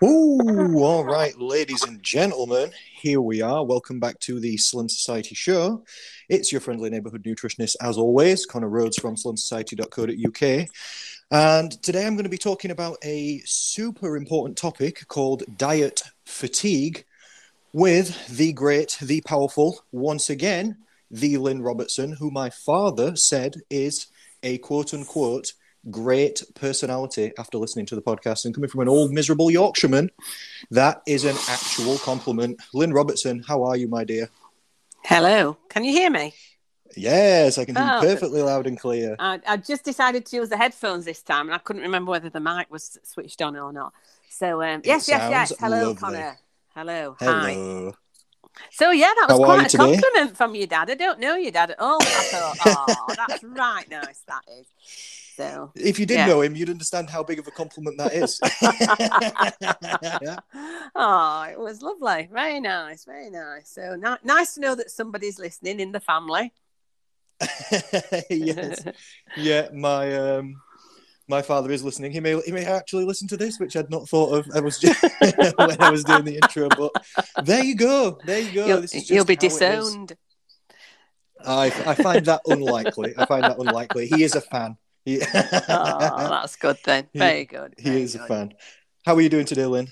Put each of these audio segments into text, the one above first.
Ooh, all right, ladies and gentlemen, here we are. Welcome back to the Slim Society Show. It's your friendly neighborhood nutritionist, as always, Connor Rhodes from slimsociety.co.uk. And today I'm going to be talking about a super important topic called diet fatigue with the great, the powerful, once again, the Lynn Robertson, who my father said is a quote unquote great personality after listening to the podcast and coming from an old miserable Yorkshireman. That is an actual compliment. Lynn Robertson, how are you, my dear? Hello. Can you hear me? Yes, I can hear Oh, you perfectly loud and clear. I, I just decided to use the headphones this time, and I couldn't remember whether the mic was switched on or not. So um, yes, yes, yes. Hello, lovely. Connor. Hello. Hi. So yeah, that was How quite a today? compliment from your dad. I don't know your dad at all. I thought, oh, that's right nice. That is. So. If you did Yeah. know him, you'd understand how big of a compliment that is. oh, it was lovely. Very nice. Very nice. So ni- nice to know that somebody's listening in the family. yes. Yeah, my um my father is listening. He may he may actually listen to this, which I'd not thought of. I was just when I was doing the intro, but there you go. There you go. you'll, This is just you'll be how it is. disowned. I I find that unlikely. I find that unlikely. He is a fan. He, Oh, that's good then. He- Very good. he very is a fan. How are you doing today, Lynn?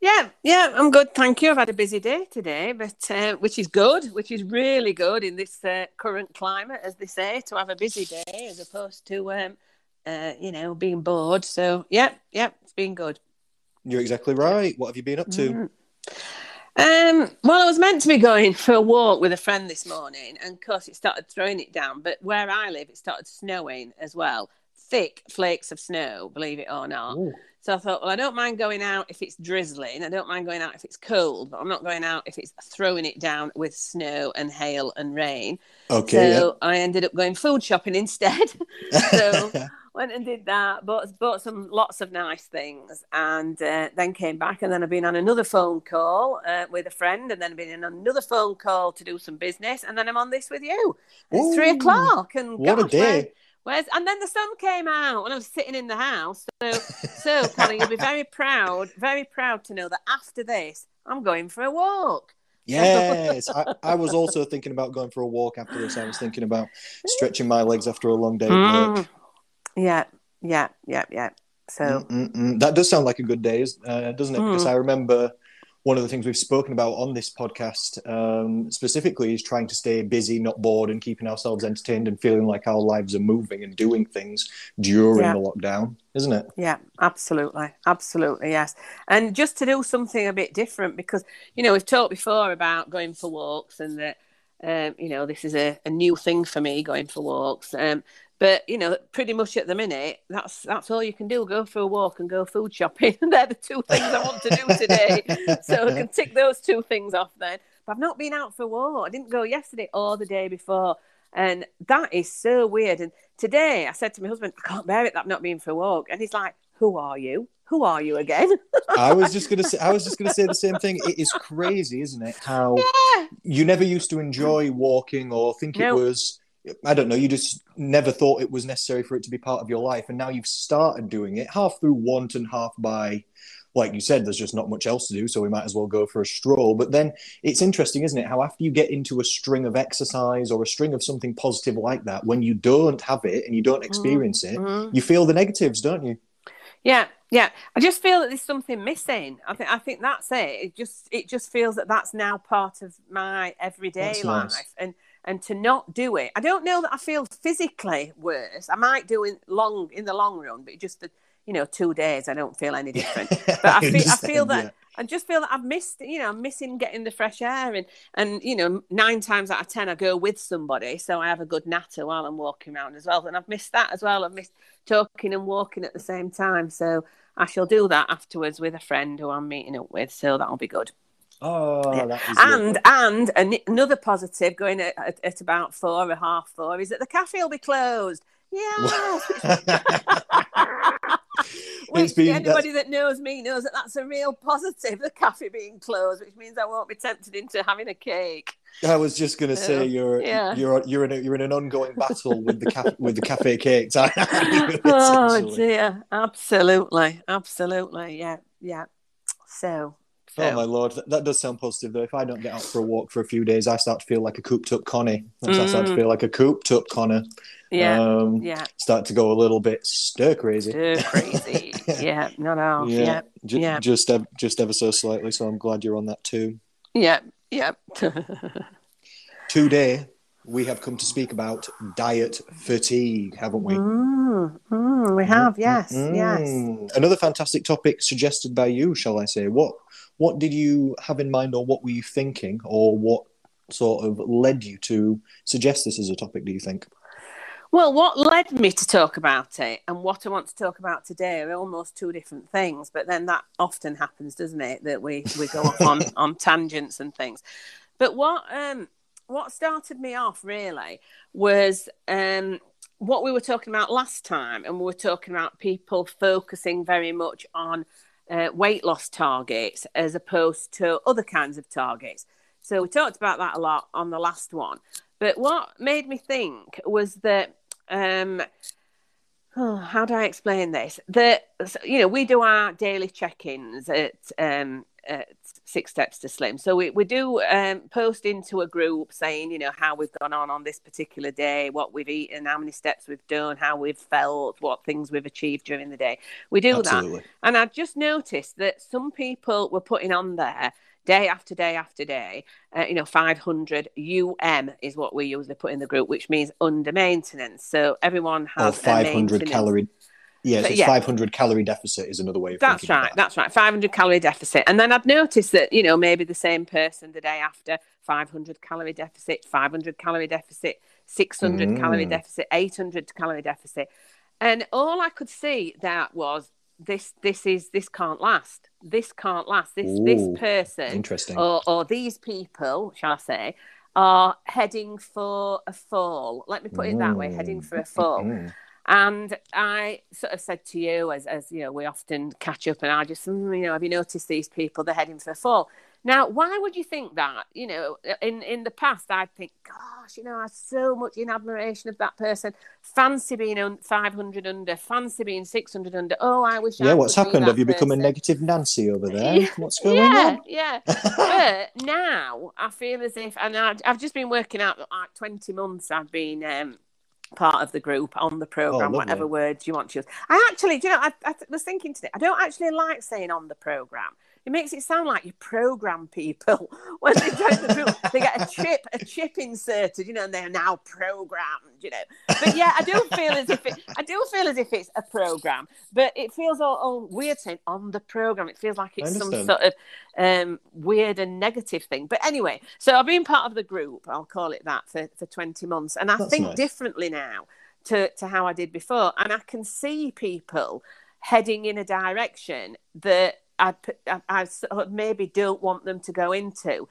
Yeah, yeah, I'm good. Thank you. I've had a busy day today, but uh, which is good, which is really good in this uh, current climate, as they say, to have a busy day as opposed to, um, uh, you know, being bored. So, yeah, yeah, it's been good. You're exactly right. What have you been up to? Mm. Um, well, I was meant to be going for a walk with a friend this morning, and of course, it started throwing it down. But where I live, it started snowing as well. Thick flakes of snow, believe it or not. Ooh. So I thought, well, I don't mind going out if it's drizzling. I don't mind going out if it's cold, but I'm not going out if it's throwing it down with snow and hail and rain. Okay. so I ended up going food shopping instead. so went and did that, bought bought some lots of nice things, and uh, then came back. And then I've been on another phone call uh, with a friend, and then I've been on another phone call to do some business, and then I'm on this with you. And it's three o'clock, and what a gosh, where- day. Where's and then the sun came out and I was sitting in the house. So so Colin, you'll be very proud, very proud to know that after this, I'm going for a walk. Yes, I, I was also thinking about going for a walk after this. I was thinking about stretching my legs after a long day at work. Mm. Yeah, yeah, yeah, yeah. So Mm-mm-mm. That does sound like a good day, uh, doesn't it? Because Mm. I remember one of the things we've spoken about on this podcast um, specifically is trying to stay busy, not bored, and keeping ourselves entertained and feeling like our lives are moving and doing things during Yeah. the lockdown, isn't it? yeah, absolutely, absolutely, yes. And just to do something a bit different because you know we've talked before about going for walks and that um, you know this is a, a new thing for me going for walks. Um, but you know, pretty much at the minute, that's that's all you can do: go for a walk and go food shopping. They're the two things I want to do today. so I can tick those two things off then. But I've not been out for a walk. I didn't go yesterday or the day before. And that is so weird. And today I said to my husband, I can't bear it that I've not been for a walk. And he's like, Who are you? Who are you again? I was just gonna say. I was just gonna say the same thing. It is crazy, isn't it? How yeah. you never used to enjoy walking or think No. it was i don't know you just never thought it was necessary for it to be part of your life and now you've started doing it half through want and half by like you said there's just not much else to do so we might as well go for a stroll but then it's interesting isn't it how after you get into a string of exercise or a string of something positive like that when you don't have it and you don't experience it Mhm. you feel the negatives don't you Yeah, yeah. I just feel that there's something missing. I think I think that's it. It just it just feels that that's now part of my everyday That's life, nice. and and to not do it, I don't know that I feel physically worse. I might do in long in the long run, but just the you know two days, I don't feel any different. But I feel I feel that yeah. I just feel that I've missed, you know, I'm missing getting the fresh air and and you know, nine times out of ten I go with somebody, so I have a good natter while I'm walking around as well. And I've missed that as well. I've missed talking and walking at the same time. So I shall do that afterwards with a friend who I'm meeting up with. So that'll be good. Oh Yeah. is lovely. And and an- another positive going at, at, at about four or half four is that the cafe will be closed. Yeah. Which been- anybody that knows me knows that that's a real positive. The cafe being closed, which means I won't be tempted into having a cake. I was just going to say So, you're yeah. you're you're in a, you're in an ongoing battle with the cafe with the cafe cakes. oh dear, absolutely, absolutely, yeah, yeah. So. Oh my lord, that, that does sound positive though. If I don't get out for a walk for a few days, I start to feel like a cooped up Connie. I start to Mm. feel like a cooped up Connor. yeah, Um, yeah, Start to go a little bit stir crazy. Stir crazy. yeah, not off. Yeah, Yeah, ju- yeah. just ev- just ever so slightly. So I'm glad you're on that too. yeah, yeah. Today we have come to speak about diet fatigue, haven't we? mm, mm, we have, yes, yes. Mm. Another fantastic topic suggested by you, shall I say? What what did you have in mind, or what were you thinking, or what sort of led you to suggest this as a topic? Do you think? Well, what led me to talk about it and what I want to talk about today are almost two different things. But then that often happens, doesn't it? That we, we go off on, on tangents and things. But what um what started me off really was um what we were talking about last time, and we were talking about people focusing very much on uh, weight loss targets as opposed to other kinds of targets. So we talked about that a lot on the last one. But what made me think was that, um, oh, how do I explain this? That you know we do our daily check-ins at, um, at Six Steps to Slim. So we we do um, post into a group saying you know how we've gone on on this particular day, what we've eaten, how many steps we've done, how we've felt, what things we've achieved during the day. We do that. And I just noticed that some people were putting on there day after day after day, uh, you know, 500 UM is what we usually put in the group, which means under maintenance. So everyone has a 500 maintenance- calorie. Yes, But it's yeah. 500 calorie deficit is another way of That's right. that. That's right. 500 calorie deficit. And then I've noticed that, you know, maybe the same person the day after 500 calorie deficit, 500 calorie deficit, 600 calorie Mm. deficit, 800 calorie deficit. And all I could see that was this, this is, this can't last. This can't last. This, Ooh, this person Interesting. or, or these people, shall I say, are heading for a fall. Let me put it that way, heading for a fall. And I sort of said to you, as, as you know, we often catch up, and I just, mm, you know, have you noticed these people? They're heading for a fall. Now, why would you think that? You know, in in the past, I'd think, gosh, you know, I have so much in admiration of that person. Fancy being on 500 under, fancy being 600 under. Oh, I wish. Yeah, I what's happened? Have you become a negative Nancy over there? Yeah, What's going yeah, on? yeah. yeah. but now I feel as if, and I, I've just been working out like 20 months. I've been um, part of the group on the oh, program, Oh, whatever words you want to use. I actually, you know, I, I was thinking today, I don't actually like saying on the program. It makes it sound like you program people when they join the group. They get a chip, a chip inserted, you know, and they're now programmed, you know. But yeah, I do feel as if it, I do feel as if it's a program, but it feels all, all weird saying on the program. It feels like it's some sort of um, weird and negative thing. But anyway, so I've been part of the group. I'll call it that for, for twenty months, and I That's think nice. differently now to to how I did before, and I can see people heading in a direction that I, I, I maybe don't want them to go into.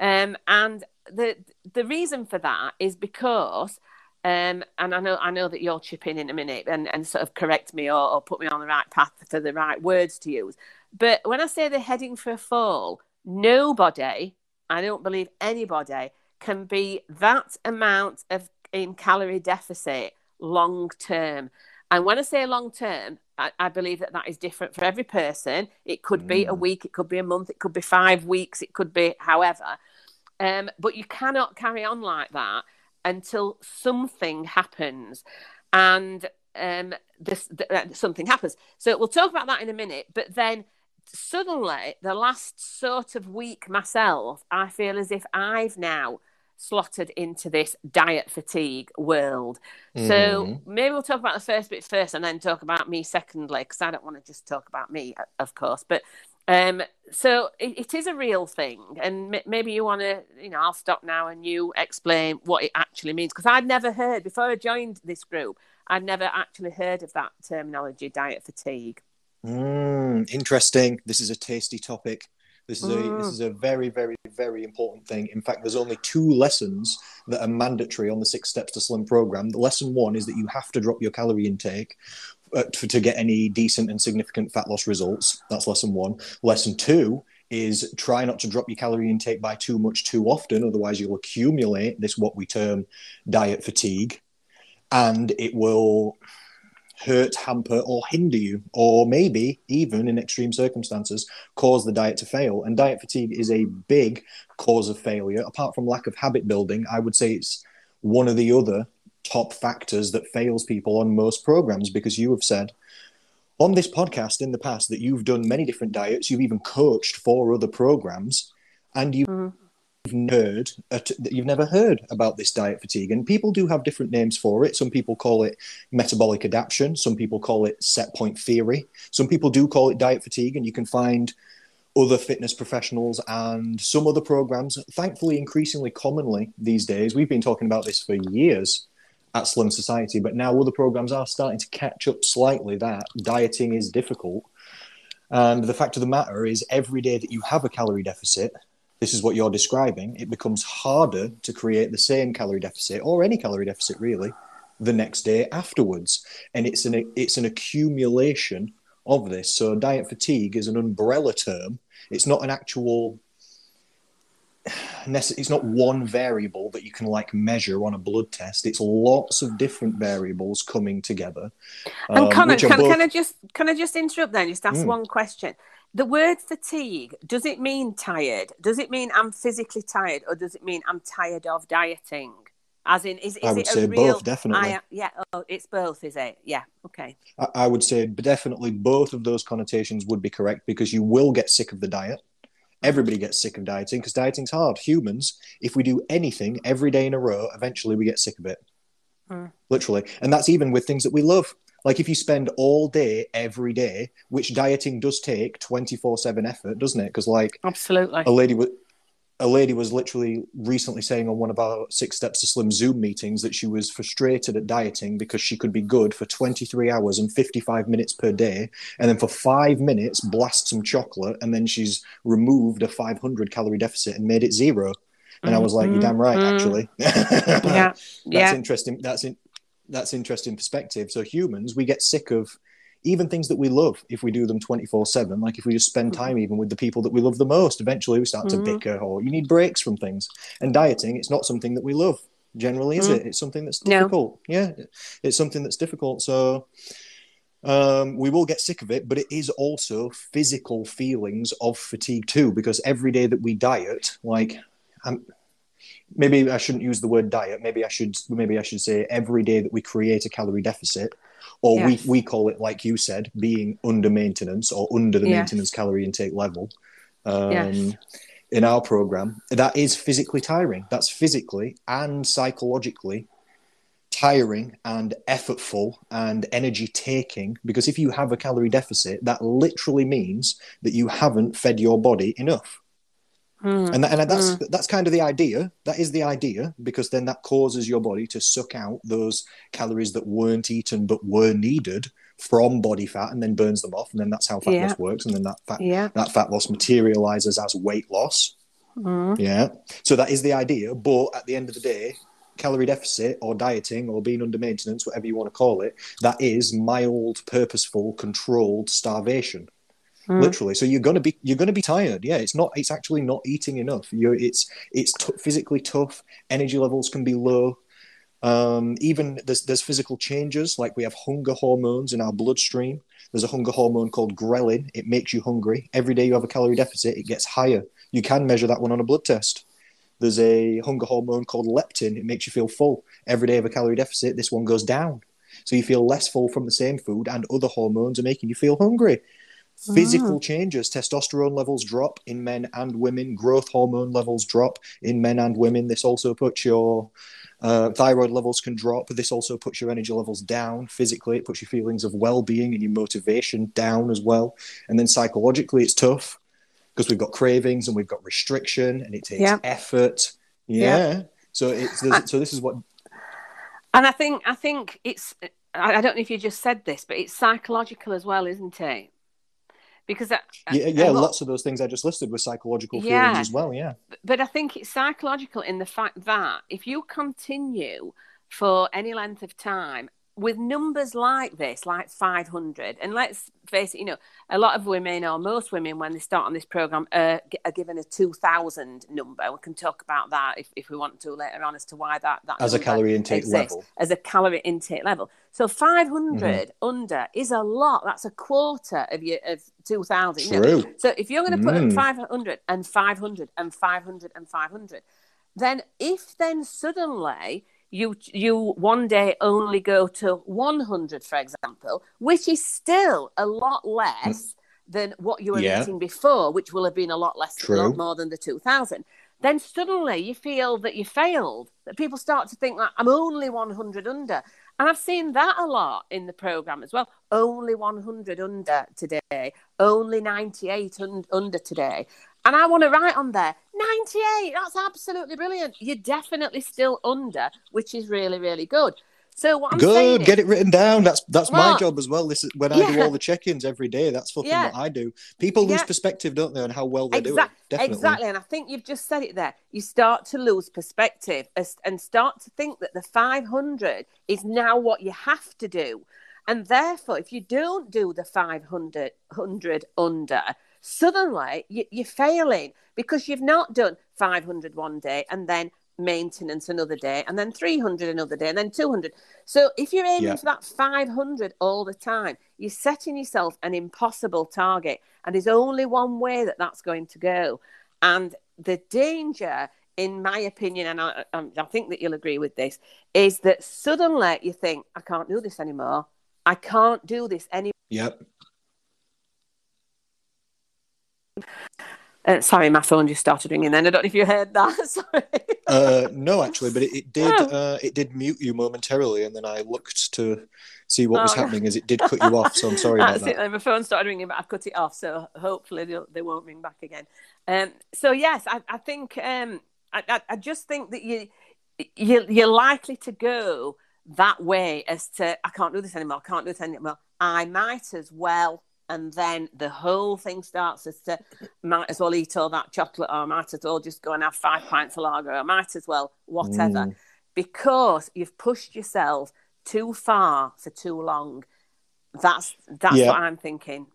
Um, and the the reason for that is because, um, and I know I know that you'll chip in in a minute and, and sort of correct me or, or put me on the right path for the right words to use. But when I say they're heading for a fall, nobody, I don't believe anybody, can be that amount of in calorie deficit long term. And when I say long term, I, I believe that that is different for every person. It could be a Mm. week, it could be a month, it could be five weeks, it could be however. Um, but you cannot carry on like that until something happens, and um, this th- uh, something happens. So we'll talk about that in a minute. But then suddenly, the last sort of week myself, I feel as if I've now slotted into this diet fatigue world. So Mhm. maybe we'll talk about the first bit first, and then talk about me secondly, because I don't want to just talk about me, of course. But um, so it, it is a real thing, and m- maybe you want to, you know, I'll stop now and you explain what it actually means, because I'd never heard before I joined this group. I'd never actually heard of that terminology, diet fatigue. Mm, interesting. This is a tasty topic. This is a Mm. this is a very very very important thing. In fact, there's only two lessons that are mandatory on the Six Steps to Slim program. The lesson one is that you have to drop your calorie intake uh, to, to get any decent and significant fat loss results. That's lesson one. Lesson two is try not to drop your calorie intake by too much too often, otherwise you'll accumulate this what we term diet fatigue, and it will hurt, hamper, or hinder you, or maybe even in extreme circumstances cause the diet to fail. And diet fatigue is a big cause of failure. Apart from lack of habit building, I would say it's one of the other top factors that fails people on most programs because you have said on this podcast in the past that you've done many different diets, you've even coached for other programs, and you've mm. Heard you've never heard about this diet fatigue. And people do have different names for it. Some people call it metabolic adaptation. Some people call it set point theory. Some people do call it diet fatigue, and you can find other fitness professionals and some other programs. Thankfully, increasingly commonly these days, we've been talking about this for years at Slim Society, but now other programs are starting to catch up slightly that dieting is difficult. And the fact of the matter is, every day that you have a calorie deficit, this is what you're describing, it becomes harder to create the same calorie deficit or any calorie deficit really the next day afterwards. And it's an it's an accumulation of this. So diet fatigue is an umbrella term. It's not an actual it's not one variable that you can like measure on a blood test. It's lots of different variables coming together. And um, Connor, can, both... can, I just can I just interrupt then? Just ask mm. one question. The word fatigue does it mean tired? Does it mean I'm physically tired, or does it mean I'm tired of dieting? As in, is, is I would it say real, both, definitely. I, yeah, oh, it's both, is it? Yeah, okay. I, I would say definitely both of those connotations would be correct because you will get sick of the diet Everybody gets sick of dieting because dieting's hard. Humans, if we do anything every day in a row, eventually we get sick of it. Mm. Literally. And that's even with things that we love. Like if you spend all day every day, which dieting does take 24 7 effort, doesn't it? Because, like, absolutely. A lady with a lady was literally recently saying on one of our six steps to slim zoom meetings that she was frustrated at dieting because she could be good for 23 hours and 55 minutes per day and then for five minutes blast some chocolate and then she's removed a 500 calorie deficit and made it zero and mm-hmm. i was like you're damn right mm-hmm. actually yeah that's yeah. interesting that's in, that's interesting perspective so humans we get sick of even things that we love, if we do them 24 7, like if we just spend mm-hmm. time even with the people that we love the most, eventually we start mm-hmm. to bicker or you need breaks from things. And dieting, it's not something that we love generally, is mm-hmm. it? It's something that's difficult. No. Yeah, it's something that's difficult. So um, we will get sick of it, but it is also physical feelings of fatigue too, because every day that we diet, like, I'm, maybe I shouldn't use the word diet. Maybe I should maybe I should say every day that we create a calorie deficit, or yes. we, we call it like you said being under maintenance or under the yes. maintenance calorie intake level um, yes. in our program that is physically tiring that's physically and psychologically tiring and effortful and energy taking because if you have a calorie deficit that literally means that you haven't fed your body enough Mm. And, that, and that's mm. that's kind of the idea. That is the idea because then that causes your body to suck out those calories that weren't eaten but were needed from body fat and then burns them off. And then that's how fat yeah. loss works. And then that fat yeah. that fat loss materializes as weight loss. Mm. Yeah. So that is the idea. But at the end of the day, calorie deficit or dieting or being under maintenance, whatever you want to call it, that is mild, purposeful, controlled starvation mm. literally. So you're gonna be you're gonna be tired. Yeah, it's not. It's actually not eating enough. You're it's it's t- physically tough. Energy levels can be low. Um, even there's there's physical changes like we have hunger hormones in our bloodstream. There's a hunger hormone called ghrelin. It makes you hungry. Every day you have a calorie deficit, it gets higher. You can measure that one on a blood test. There's a hunger hormone called leptin. It makes you feel full. Every day of a calorie deficit, this one goes down. So you feel less full from the same food, and other hormones are making you feel hungry. Physical oh. changes, testosterone levels drop in men and women, growth hormone levels drop in men and women. This also puts your uh, thyroid levels can drop. This also puts your energy levels down physically. It puts your feelings of well being and your motivation down as well. And then psychologically, it's tough because we've got cravings and we've got restriction and it takes yeah. effort. Yeah. yeah. So it's so this is what. And I think I think it's I don't know if you just said this, but it's psychological as well, isn't it? Because that, yeah, yeah lot, lots of those things I just listed were psychological feelings yeah, as well. Yeah, but I think it's psychological in the fact that if you continue for any length of time with numbers like this, like 500, and let's face it, you know, a lot of women or most women, when they start on this program, uh, are given a 2000 number. We can talk about that if, if we want to later on as to why that, that as a calorie intake exists, level. As a calorie intake level. So 500 mm-hmm. under is a lot. That's a quarter of your of 2000. True. You know? So if you're going to put mm. 500 and 500 and 500 and 500, then if then suddenly you you one day only go to 100 for example which is still a lot less mm. than what you were yeah. eating before which will have been a lot less True. lot more than the 2000 then suddenly you feel that you failed that people start to think that i'm only 100 under. And i've seen that a lot in the program as well. Only 100 under today. Only 98 un- under today and I want to write on there 98. That's absolutely brilliant. You're definitely still under, which is really, really good. So what I'm good, get is, it written down. That's that's well, my job as well. This is when I yeah. do all the check-ins every day. That's fucking yeah. what I do. People lose yeah. perspective, don't they, on how well they're doing. Definitely. Exactly, and I think you've just said it there. You start to lose perspective and start to think that the 500 is now what you have to do, and therefore, if you don't do the 500 100 under, suddenly you, you're failing because you've not done 500 one day and then maintenance another day and then 300 another day and then 200 so if you're aiming yeah. for that 500 all the time you're setting yourself an impossible target and there's only one way that that's going to go. And the danger in my opinion and I, um, I think that you'll agree with this is that suddenly you think i can't do this anymore. I can't do this anymore yep uh, sorry, my phone just started ringing. Then I don't know if you heard that. sorry. Uh, no, actually, but it, it did. Oh. Uh, it did mute you momentarily, and then I looked to see what was oh. happening as it did cut you off. So I'm sorry about that. It. My phone started ringing, but I've cut it off. So hopefully they won't ring back again. Um, so yes, I, I think um, I, I, just think that you, you you're likely to go that way as to I can't do this anymore. I can't do this anymore. I might as well and then the whole thing starts as to might as well eat all that chocolate or might as well just go and have five pints of lager or might as well whatever mm. because you've pushed yourself too far for too long that's that's yeah. what i'm thinking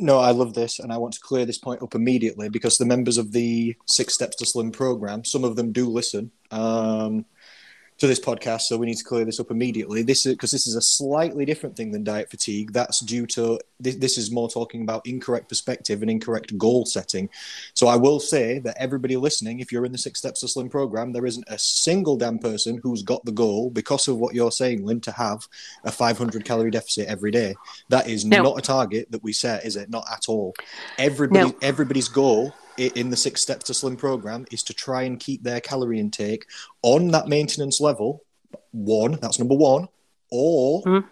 no, I love this, and I want to clear this point up immediately because the members of the Six Steps to Slim program, some of them do listen. Um, to this podcast, so we need to clear this up immediately. This is because this is a slightly different thing than diet fatigue. That's due to this, this, is more talking about incorrect perspective and incorrect goal setting. So I will say that everybody listening, if you're in the Six Steps to Slim program, there isn't a single damn person who's got the goal because of what you're saying, Lynn, to have a 500 calorie deficit every day. That is no. not a target that we set, is it? Not at all. Everybody, no. everybody's goal in the Six Steps to Slim program is to try and keep their calorie intake on that maintenance level. One, that's number one, or mm.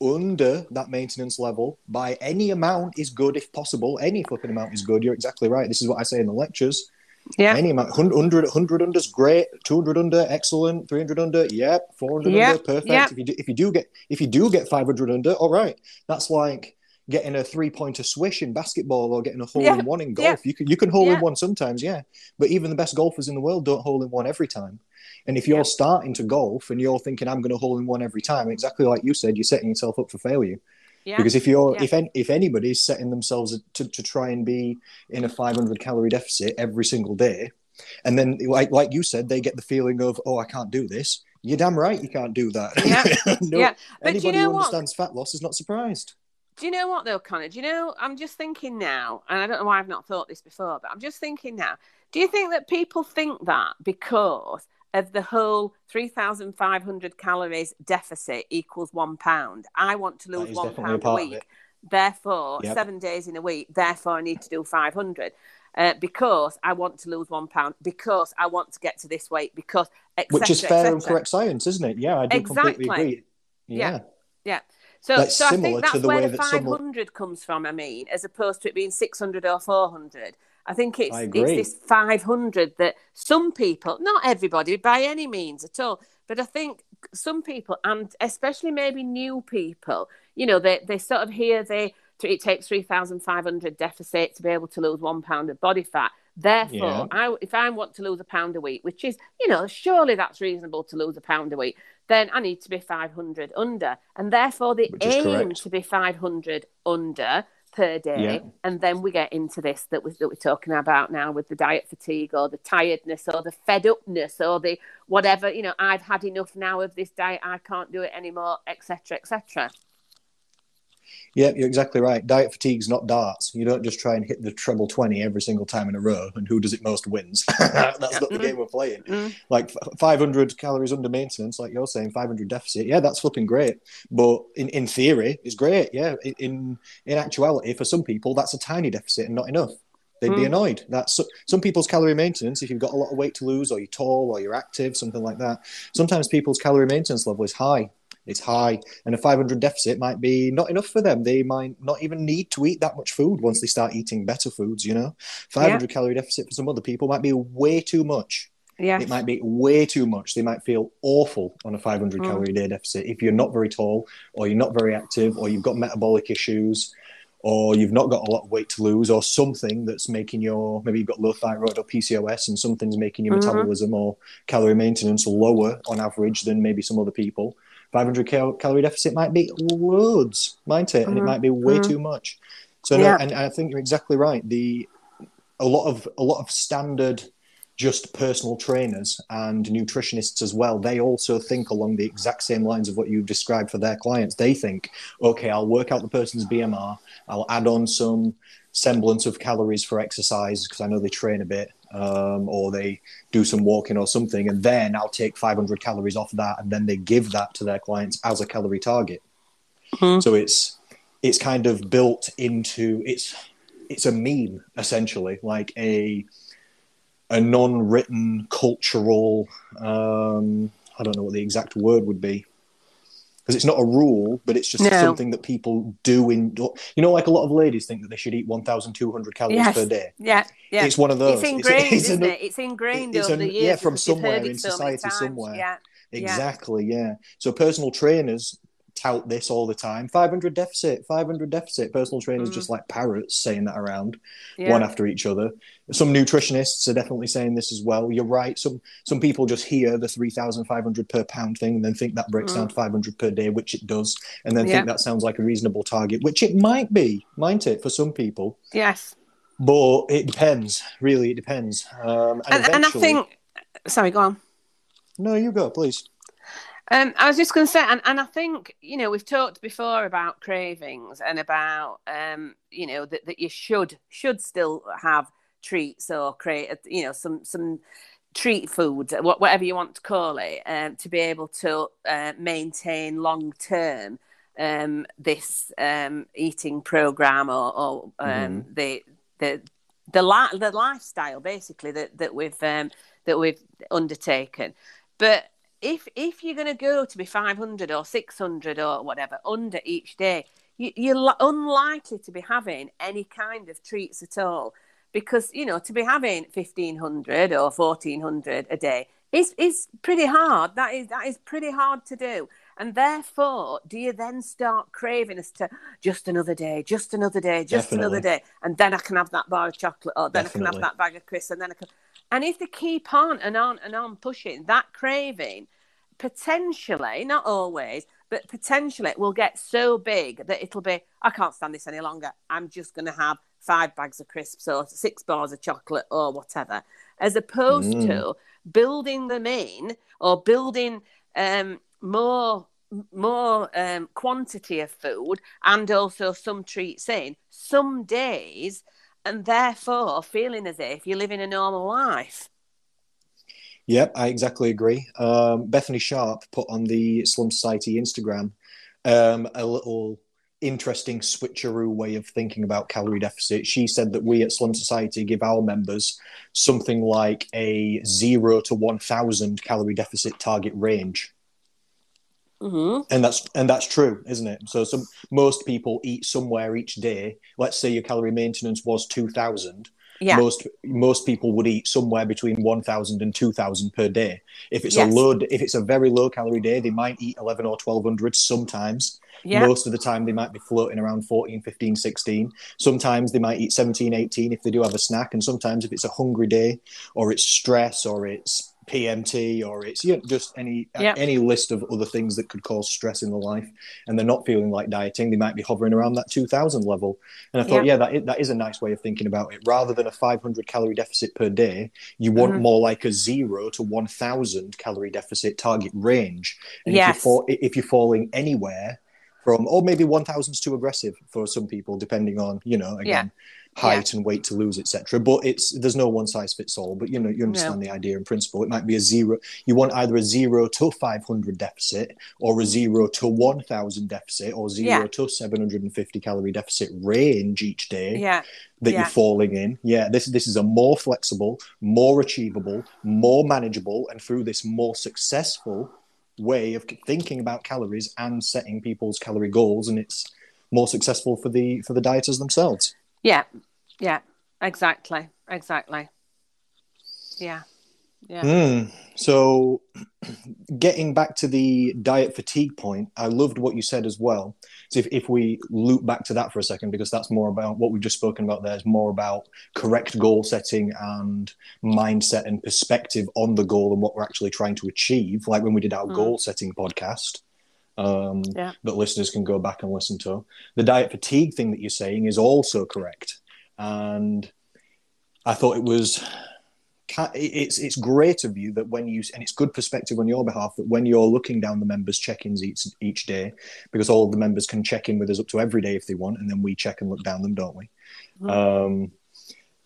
under that maintenance level by any amount is good if possible. Any flipping amount is good. You're exactly right. This is what I say in the lectures. Yeah. Any amount, 100, 100 under is great, 200 under, excellent, 300 under, yep, 400 yep. under, perfect. Yep. If you do, if you do get, if you do get 500 under, all right. That's like, getting a three pointer swish in basketball or getting a hole yeah. in one in golf. Yeah. You can you can hole yeah. in one sometimes, yeah. But even the best golfers in the world don't hole in one every time. And if you're starting to golf and you're thinking I'm going to hole in one every time, exactly like you said, you're setting yourself up for failure. Yeah. Because if you're if any, if anybody's setting themselves to, to try and be in a 500 calorie deficit every single day, and then like like you said, they get the feeling of oh I can't do this. You're damn right you can't do that. Yeah. no, yeah. But anybody you know who understands what? fat loss is not surprised. Do you know what though, Connor? Do you know? I'm just thinking now, and I don't know why I've not thought this before, but I'm just thinking now. Do you think that people think that because of the whole 3,500 calories deficit equals one pound? I want to lose one pound a, a week. Therefore, yep. seven days in a week. Therefore, I need to do 500. Uh, because I want to lose one pound, because I want to get to this weight, because which is fair and correct science, isn't it? Yeah, I do exactly. completely agree. Yeah, yeah. yeah. So, so I think that's where the, 500 someone... comes from. I mean, as opposed to it being 600 or 400. I think it's, I it's this 500 that some people, not everybody by any means at all, but I think some people, and especially maybe new people, you know, they, they sort of hear they it takes 3,500 deficit to be able to lose one pound of body fat. Therefore, yeah. I, if I want to lose a pound a week, which is, you know, surely that's reasonable to lose a pound a week, then I need to be 500 under. And therefore, the aim correct. to be 500 under per day. Yeah. And then we get into this that, we, that we're talking about now with the diet fatigue or the tiredness or the fed upness or the whatever, you know, I've had enough now of this diet, I can't do it anymore, etc., etc. Yeah, you're exactly right. Diet fatigue's not darts. You don't just try and hit the treble 20 every single time in a row, and who does it most wins. That's not the game we're playing. Mm. Like 500 calories under maintenance, like you're saying, 500 deficit. Yeah, that's flipping great. But in, in theory, it's great. Yeah. In, in actuality, for some people, that's a tiny deficit and not enough. They'd mm. be annoyed. That's some people's calorie maintenance. If you've got a lot of weight to lose, or you're tall, or you're active, something like that. Sometimes people's calorie maintenance level is high it's high, and a 500 deficit might be not enough for them. They might not even need to eat that much food once they start eating better foods. You know, 500 yeah. calorie deficit for some other people might be way too much. Yeah, it might be way too much. They might feel awful on a 500 mm. calorie day deficit if you're not very tall, or you're not very active, or you've got metabolic issues or you've not got a lot of weight to lose, or something that's making your maybe you've got low thyroid or PCOS, and something's making your mm-hmm. metabolism or calorie maintenance lower on average than maybe some other people. 500 cal- calorie deficit might be loads, might it? Mm-hmm. And it mm-hmm. might be way mm-hmm. too much. So, yeah. no, and, and I think you're exactly right. The a lot of a lot of standard just personal trainers and nutritionists as well they also think along the exact same lines of what you've described for their clients they think okay i'll work out the person's bmr i'll add on some semblance of calories for exercise because i know they train a bit um, or they do some walking or something, and then I'll take 500 calories off that, and then they give that to their clients as a calorie target. Mm-hmm. So it's it's kind of built into it's it's a meme essentially, like a a non-written cultural. Um, I don't know what the exact word would be because it's not a rule, but it's just no. something that people do in. You know, like a lot of ladies think that they should eat 1,200 calories yes. per day. Yeah, yeah. It's one of those. It's ingrained, it's, it's isn't it? It's ingrained it's over the years. Yeah, from somewhere in society, somewhere. Yeah. Exactly. Yeah. yeah. So personal trainers tout this all the time. 500 deficit 500 deficit. Personal trainers mm. just like parrots saying that around yeah. one after each other. Some nutritionists are definitely saying this as well. You're right. Some some people just hear the 3500 per pound thing and then think that breaks mm. down to 500 per day which it does and then yeah. think that sounds like a reasonable target which it might be might it for some people. Yes. But it depends. Really it depends. Um, and, and, and i think sorry go on. No you go please um, I was just going to say, and, and I think you know we've talked before about cravings and about um, you know that, that you should should still have treats or create you know some some treat food, whatever you want to call it, um, to be able to uh, maintain long term um, this um, eating program or, or um, mm-hmm. the the the, li- the lifestyle basically that that we've um, that we've undertaken, but if if you're going to go to be 500 or 600 or whatever under each day you, you're unlikely to be having any kind of treats at all because you know to be having 1500 or 1400 a day is is pretty hard that is that is pretty hard to do and therefore do you then start craving as to just another day just another day just Definitely. another day and then i can have that bar of chocolate or then Definitely. i can have that bag of crisps and then i can and if they keep on and on and on pushing, that craving potentially, not always, but potentially it will get so big that it'll be, I can't stand this any longer. I'm just going to have five bags of crisps or six bars of chocolate or whatever, as opposed mm. to building them in or building um, more more um, quantity of food and also some treats in some days and therefore feeling as if you're living a normal life. Yep, I exactly agree. Um, Bethany Sharp put on the Slim Society Instagram um, a little interesting switcheroo way of thinking about calorie deficit. She said that we at Slim Society give our members something like a zero to 1,000 calorie deficit target range. Mm-hmm. And that's and that's true, isn't it? So some most people eat somewhere each day. Let's say your calorie maintenance was two thousand. Yeah. Most most people would eat somewhere between 1,000 and 2,000 per day. If it's yes. a low, if it's a very low calorie day, they might eat 11 or 1,200 sometimes. Yeah. Most of the time, they might be floating around 14, 15, 16. Sometimes they might eat 17, 18 if they do have a snack. And sometimes, if it's a hungry day or it's stress or it's PMT or it's you know, just any Yeah. any list of other things that could cause stress in the life, and they're not feeling like dieting. They might be hovering around that 2,000 level. And I thought, yeah, that is, that is a nice way of thinking about it. Rather than a 500 calorie deficit per day, you want Mhm. more like a zero to 1,000 calorie deficit target range. And Yes. if, you're if you're falling anywhere from, or maybe 1,000 is too aggressive for some people, depending on you know again height and weight to lose, etc. But it's there's no one size fits all. But you know you understand the idea in principle. It might be a zero. You want either a zero to 500 deficit, or a zero to 1,000 deficit, or zero Yeah. to 750 calorie deficit range each day Yeah. that Yeah. you're falling in. Yeah, this this is a more flexible, more achievable, more manageable, and through this more successful way of thinking about calories and setting people's calorie goals, and it's more successful for the for the dieters themselves. Yeah. Yeah. Exactly. Exactly. Yeah. Yeah. Mm. So, getting back to the diet fatigue point, I loved what you said as well. So, if, if we loop back to that for a second, because that's more about what we've just spoken about, there is more about correct goal setting and mindset and perspective on the goal and what we're actually trying to achieve, like when we did our Mm. goal setting podcast. Um, Yeah. that listeners can go back and listen to. The diet fatigue thing that you're saying is also correct, and I thought it was it's it's great of you that when you and it's good perspective on your behalf that when you're looking down the members check-ins each each day because all of the members can check in with us up to every day if they want and then we check and look down them don't we Mhm. um,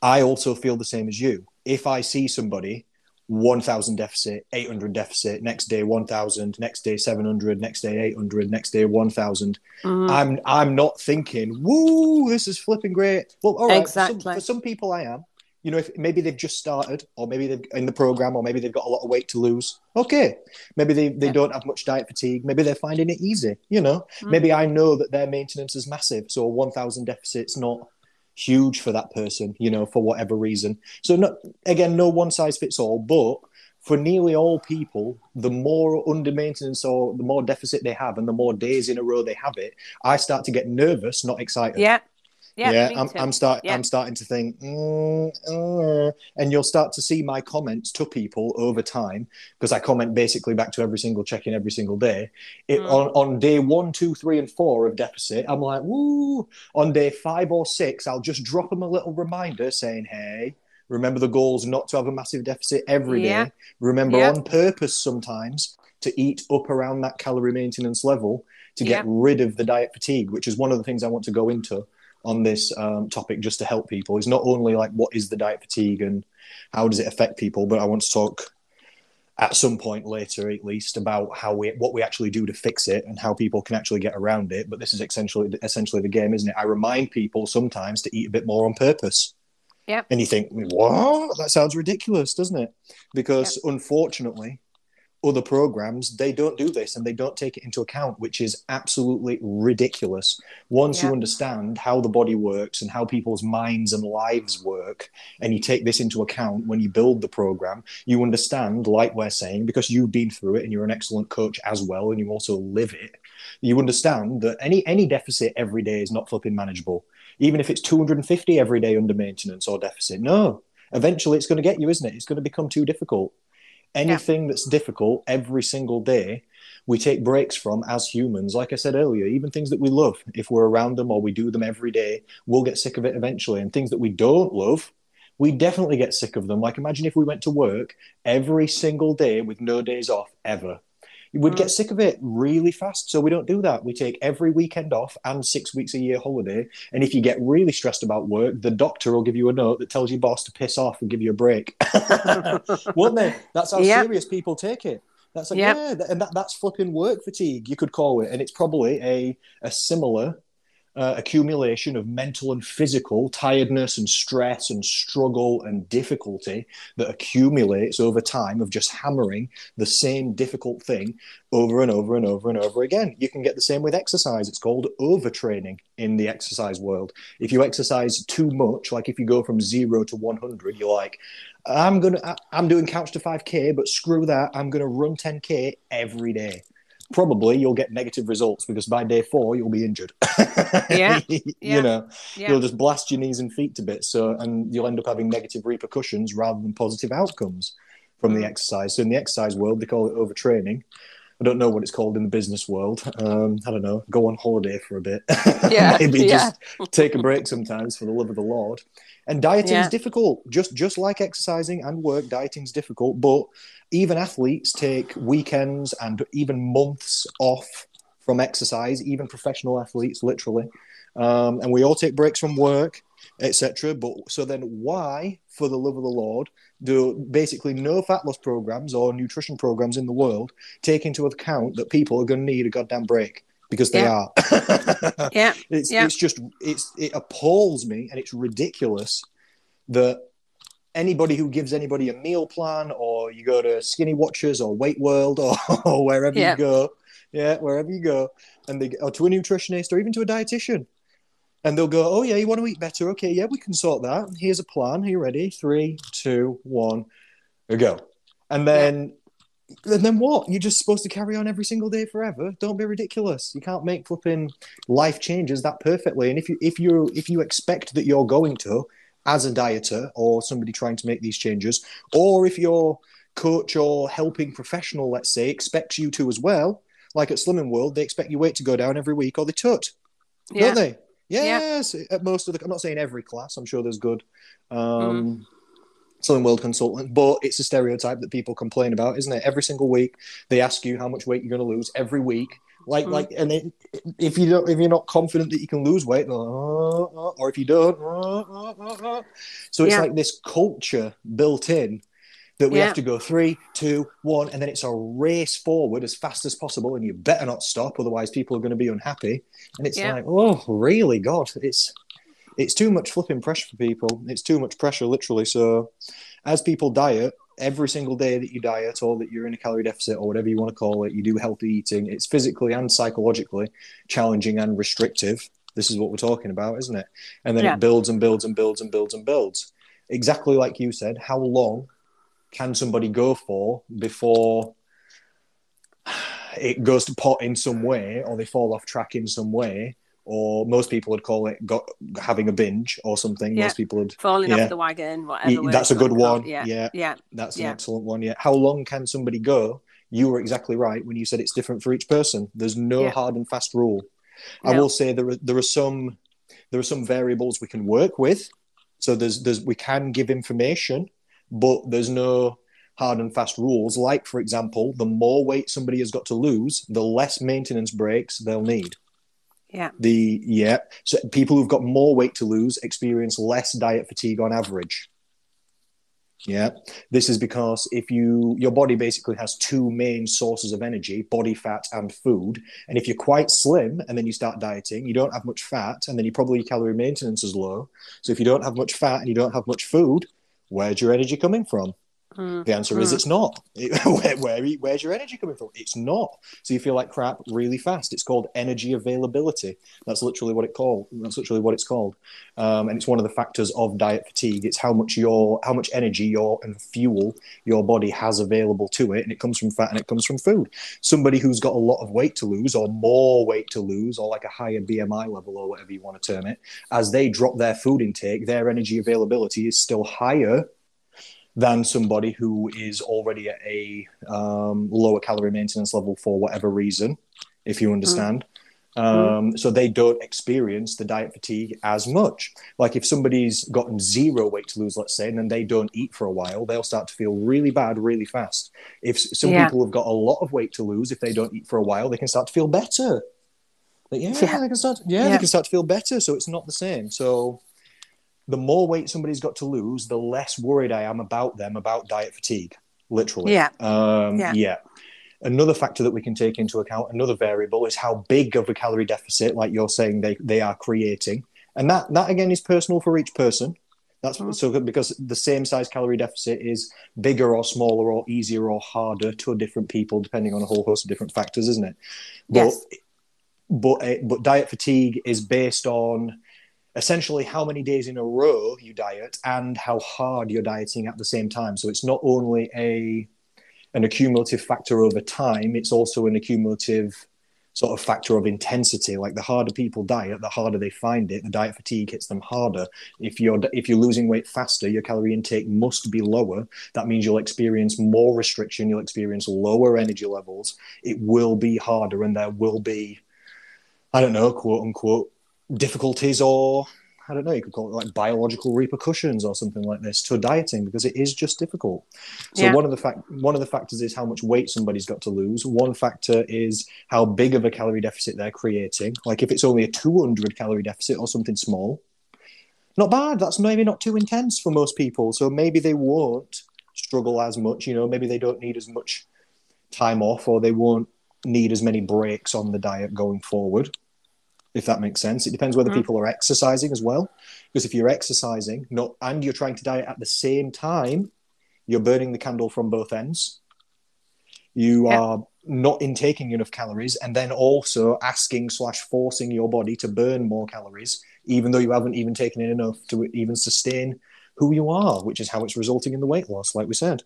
i also feel the same as you if i see somebody 1000 deficit 800 deficit next day 1000 next day 700 next day 800 next day 1000 Mhm. i'm i'm not thinking woo this is flipping great well all right for some- Exactly. for some people i am you know, if maybe they've just started, or maybe they've in the program, or maybe they've got a lot of weight to lose. Okay, maybe they, they Yeah. don't have much diet fatigue. Maybe they're finding it easy. You know, Mm. maybe I know that their maintenance is massive, so a one thousand deficit's not huge for that person. You know, for whatever reason. So, not again, no one size fits all, but for nearly all people, the more under maintenance or the more deficit they have, and the more days in a row they have it, I start to get nervous, not excited Yeah. Yeah. me I'm. I'm start Yeah. I'm starting to think, mm, uh, and you'll start to see my comments to people over time because I comment basically back to every single check in every single day. It, Mm. on on day one, two, three, and four of deficit, I'm like, woo. On day five or six, I'll just drop them a little reminder saying, hey. Remember the goals not to have a massive deficit every day. Yeah. Remember Yeah. on purpose sometimes to eat up around that calorie maintenance level to get Yeah. rid of the diet fatigue, which is one of the things I want to go into on this um, topic just to help people is not only like what is the diet fatigue and how does it affect people, but I want to talk at some point later at least about how we what we actually do to fix it and how people can actually get around it. But this is essentially essentially the game, isn't it? I remind people sometimes to eat a bit more on purpose. Yeah. And you think, what? That sounds ridiculous, doesn't it? Because unfortunately, other programs they don't do this and they don't take it into account which is absolutely ridiculous. Once you understand how the body works and how people's minds and lives work and you take this into account when you build the program you understand like we're saying because you've been through it and you're an excellent coach as well and you also live it you understand that any any deficit every day is not flipping manageable. Even if it's 250 every day under maintenance or deficit no. Eventually it's going to get you isn't it? It's going to become too difficult anything that's difficult every single day we take breaks from as humans. Like i said earlier even things that we love if we're around them or we do them every day we'll get sick of it eventually. And things that we don't love we definitely get sick of them. Like imagine if we went to work every single day with no days off ever we'd get mm. sick of it really fast so we don't do that we take every weekend off and six weeks a year holiday and if you get really stressed about work the doctor will give you a note that tells your boss to piss off and give you a break won't they? That's how Yeah. serious people take it. That's like, Yep. yeah, and that, that's flipping work fatigue, you could call it. And it's probably a, a similar uh, accumulation of mental and physical tiredness and stress and struggle and difficulty that accumulates over time of just hammering the same difficult thing over and over and over and over again. You can get the same with exercise. It's called overtraining in the exercise world. If you exercise too much, like if you go from zero to 100, you're like, I'm gonna, I'm doing couch to 5k, but screw that. I'm gonna run 10k every day. Probably you'll get negative results because by day four you'll be injured. Yeah, you yeah, know, Yeah. you'll just blast your knees and feet to bits. So, and you'll end up having negative repercussions rather than positive outcomes. from the Mm. exercise. So in the exercise world, they call it overtraining. I don't know what it's called in the business world. Um, I don't know. Go on holiday for a bit. Yeah, Maybe yeah. just take a break sometimes for the love of the Lord. And dieting Yeah. difficult. Just just like exercising and work, dieting is difficult. But even athletes take weekends and even months off from exercise. Even professional athletes, literally. Um, and we all take breaks from work, etc. But so then, why, for the love of the Lord, do basically no fat loss programs or nutrition programs in the world take into account that people are going to need a goddamn break because they Yeah. are. Yeah. It's Yeah. it's just it's it appalls me and it's ridiculous that anybody who gives anybody a meal plan or you go to Skinny Watchers or Weight World or, or wherever Yeah. you go, yeah, wherever you go, and they or to a nutritionist or even to a dietitian, and they'll go, oh yeah, you want to eat better? Okay, yeah, we can sort that. Here's a plan. Are you ready? Three, two, one, go. And then. And then what? You're just supposed to carry on every single day forever? Don't be ridiculous. You can't make flipping life changes that perfectly. And if you if you if you expect that you're going to, as a dieter or somebody trying to make these changes, or if your coach or helping professional, let's say, expects you to as well, like at Slimming World, they expect your weight to go down every week or they tut, Yeah. don't they? Yes, at most of the. I'm not saying every class. I'm sure there's good. Um, mm-hmm. Slimming World consultant, but it's a stereotype that people complain about, isn't it? Every single week they ask you how much weight you're going to lose every week, like Mm. like, and it, if you don't, if you're not confident that you can lose weight, like, "Oh, oh," or if you don't, so it's Yeah. like this culture built in that we Yeah. have to go three, two, one, and then it's a race forward as fast as possible, and you better not stop, otherwise people are going to be unhappy. And it's Yeah. like, oh, really, God, it's it's too much flipping pressure for people. It's too much pressure, literally. So, as people diet, every single day that you diet or that you're in a calorie deficit or whatever you want to call it, you do healthy eating. It's physically and psychologically challenging and restrictive. This is what we're talking about, isn't it? And then Yeah. it builds and builds and builds and builds and builds. Exactly like you said, how long can somebody go for before it goes to pot in some way or they fall off track in some way? Or most people would call it got, having a binge or something. Yeah. Most people would Falling Yeah. off the wagon, whatever. Ye- word that's a good wanna call it. one. Yeah. Yeah. Yeah. That's an excellent one. Yeah. How long can somebody go? You were exactly right when you said it's different for each person. There's no Yeah. hard and fast rule. I will say there are, there are some there are some variables we can work with. So there's there's we can give information, but there's no hard and fast rules. Like for example, the more weight somebody has got to lose, the less maintenance breaks they'll need. Yeah. The yeah, so people who've got more weight to lose experience less diet fatigue on average. Yeah, this is because if you your body basically has two main sources of energy: body fat and food. And if you're quite slim and then you start dieting, you don't have much fat, and then you probably calorie maintenance is low. So if you don't have much fat and you don't have much food, where's your energy coming from? Mm. The answer is Mm. it's not. where, where, where's your energy coming from? It's not. So you feel like crap really fast. It's called energy availability. That's literally what it called. That's literally what it's called. Um, and it's one of the factors of diet fatigue. It's how much your how much energy your and fuel your body has available to it, and it comes from fat and it comes from food. Somebody who's got a lot of weight to lose, or more weight to lose, or like a higher BMI level, or whatever you want to term it, as they drop their food intake, their energy availability is still higher than somebody who is already at a um, lower calorie maintenance level for whatever reason, if you understand. Um, so they don't experience the diet fatigue as much. Like if somebody's gotten zero weight to lose, let's say, and then they don't eat for a while, they'll start to feel really bad really fast. If some Yeah. people have got a lot of weight to lose, if they don't eat for a while, they can start to feel better. Like, yeah, Yeah. they can start. Yeah, Yeah. they can start to feel better. So it's not the same. So the more weight somebody's got to lose, the less worried I am about them about diet fatigue. Literally. Yeah. Um, Yeah. yeah. Another factor that we can take into account, another variable, is how big of a calorie deficit, like you're saying, they, they are creating, and that that again is personal for each person. That's Mhm. so good because the same size calorie deficit is bigger or smaller or easier or harder to different people depending on a whole host of different factors, isn't it? But Yes. but uh, but diet fatigue is based on essentially how many days in a row you diet and how hard you're dieting at the same time. So it's not only a an accumulative factor over time; it's also an accumulative sort of factor of intensity. Like the harder people diet, the harder they find it. The diet fatigue hits them harder. If you're if you're losing weight faster, your calorie intake must be lower. That means you'll experience more restriction. You'll experience lower energy levels. It will be harder, and there will be, I don't know, quote unquote, difficulties or I don't know, you could call it like biological repercussions or something like this to dieting because it is just difficult. So yeah. one of the fact one of the factors is how much weight somebody's got to lose. One factor is how big of a calorie deficit they're creating. Like if it's only a 200 calorie deficit or something small, not bad. That's maybe not too intense for most people. So maybe they won't struggle as much. You know, maybe they don't need as much time off or they won't need as many breaks on the diet going forward if that makes sense. It depends whether mm. people are exercising as well. Because if you're exercising not, and you're trying to diet at the same time, you're burning the candle from both ends. You yeah. are not intaking enough calories and then also asking slash forcing your body to burn more calories, even though you haven't even taken in enough to even sustain who you are, which is how it's resulting in the weight loss, like we said.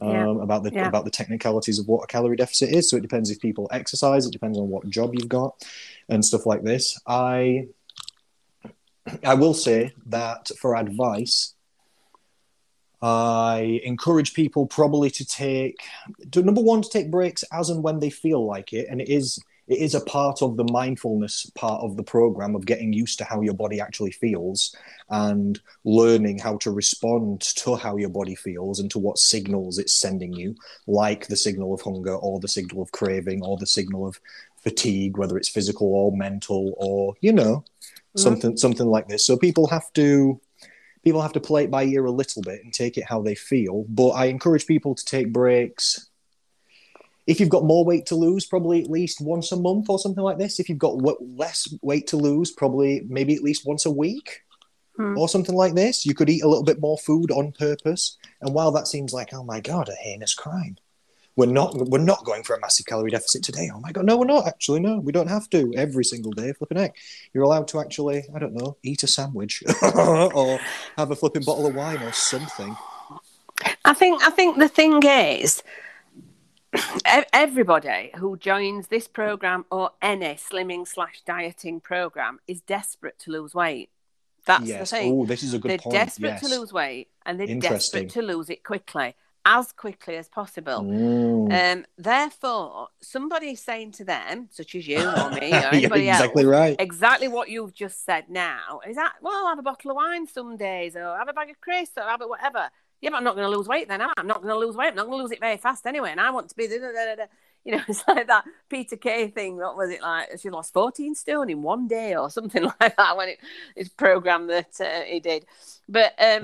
Yeah. Um, about the yeah. about the technicalities of what a calorie deficit is. So it depends if people exercise. It depends on what job you've got and stuff like this. I I will say that for advice, I encourage people probably to take to, number one to take breaks as and when they feel like it, and it is it is a part of the mindfulness part of the program of getting used to how your body actually feels and learning how to respond to how your body feels and to what signals it's sending you, like the signal of hunger or the signal of craving or the signal of fatigue, whether it's physical or mental or you know mm-hmm. something something like this. So people have to people have to play it by ear a little bit and take it how they feel. But I encourage people to take breaks. If you've got more weight to lose, probably at least once a month or something like this. If you've got less weight to lose, probably maybe at least once a week hmm. or something like this. You could eat a little bit more food on purpose. And while that seems like, oh my God, a heinous crime, we're not we're not going for a massive calorie deficit today. Oh my god, no, we're not actually. No, we don't have to every single day. Flipping heck, you're allowed to actually, I don't know, eat a sandwich or have a flipping bottle of wine or something. I think I think the thing is, everybody who joins this program or any slimming slash dieting program is desperate to lose weight. That's yes. the thing. Oh, this is a good they're point. They're desperate yes. to lose weight and they're desperate to lose it quickly as quickly as possible. Mm. Um, therefore, somebody saying to them, such as you or me or anybody yeah, exactly else, right. exactly what you've just said now is that, well, I'll have a bottle of wine some days or have a bag of crisps or have a whatever. Yeah, but I'm not going to lose weight then, am I? I'm not going to lose weight. I'm not going to lose it very fast anyway. And I want to be, da, da, da, you know, it's like that Peter Kay thing. What was it like? She lost 14 stone in one day or something like that when it, his program that uh, he did. But, um,